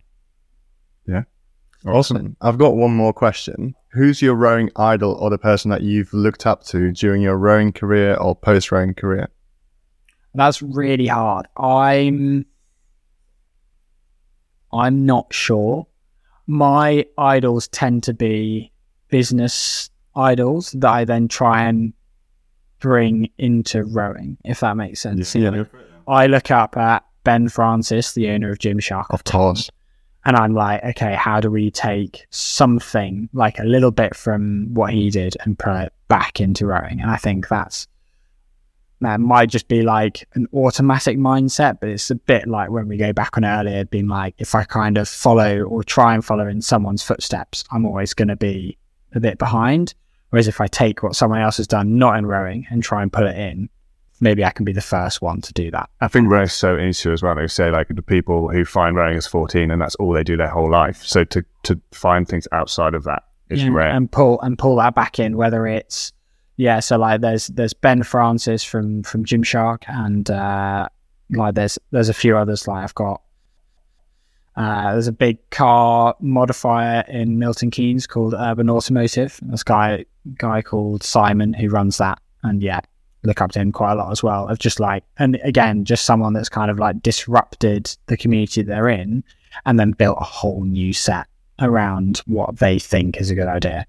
Awesome. I've got one more question. Who's your rowing idol or the person that you've looked up to during your rowing career or post rowing career? That's really hard. I'm I'm not sure. My idols tend to be business idols that I then try and bring into rowing, if that makes sense. You know, I look up at Ben Francis, the owner of Gymshark, Of course. And I'm like, okay, how do we take something like a little bit from what he did and put it back into rowing? And I think that's that might just be like an automatic mindset, but it's a bit like when we go back on earlier, being like, if I kind of follow or try and follow in someone's footsteps, I'm always going to be a bit behind. Whereas if I take what someone else has done, not in rowing, and try and put it in, maybe I can be the first one to do that. I think rowing's so into as well. They say like the people who find rowing as 14 and that's all they do their whole life. So to, to find things outside of that is Yeah, rare. and pull and pull that back in, whether it's yeah, so like there's there's Ben Francis from from Gymshark and uh like there's there's a few others like I've got uh there's a big car modifier in Milton Keynes called Urban Automotive. This guy guy called Simon who runs that and yeah, look up to him quite a lot as well. Of just like and again, just someone that's kind of like disrupted the community they're in and then built a whole new set around what they think is a good idea.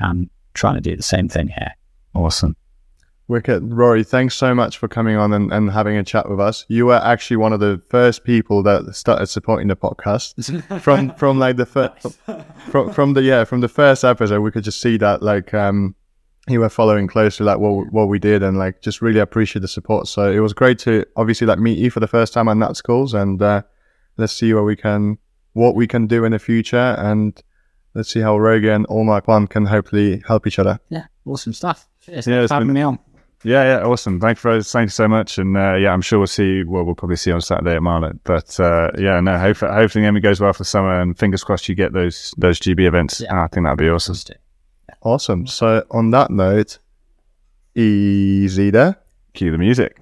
Um, trying to do the same thing here. awesome. Wicked. Rory, thanks so much for coming on and, and having a chat with us. You were actually one of the first people that started supporting the podcast from from like the first from from the yeah from the first episode. We could just see that like um you were following closely like what what we did and like just really appreciate the support. So it was great to obviously like meet you for the first time on Nat Schools and uh, let's see what we can what we can do in the future and let's see how Rogan and AllMarkOne can hopefully help each other. Yeah, awesome stuff. Cheers. Yeah, Thanks it's for having been- me on. Yeah, yeah, awesome. Thank you, for, thank you so much. And uh, yeah, I'm sure we'll see. Well, we'll probably see you on Saturday at Marlow. But uh, yeah, no, hope, hopefully everything goes well for summer, and fingers crossed you get those those GB events. Yeah. I think that'd be awesome. Awesome. So on that note, easy there. Cue the music.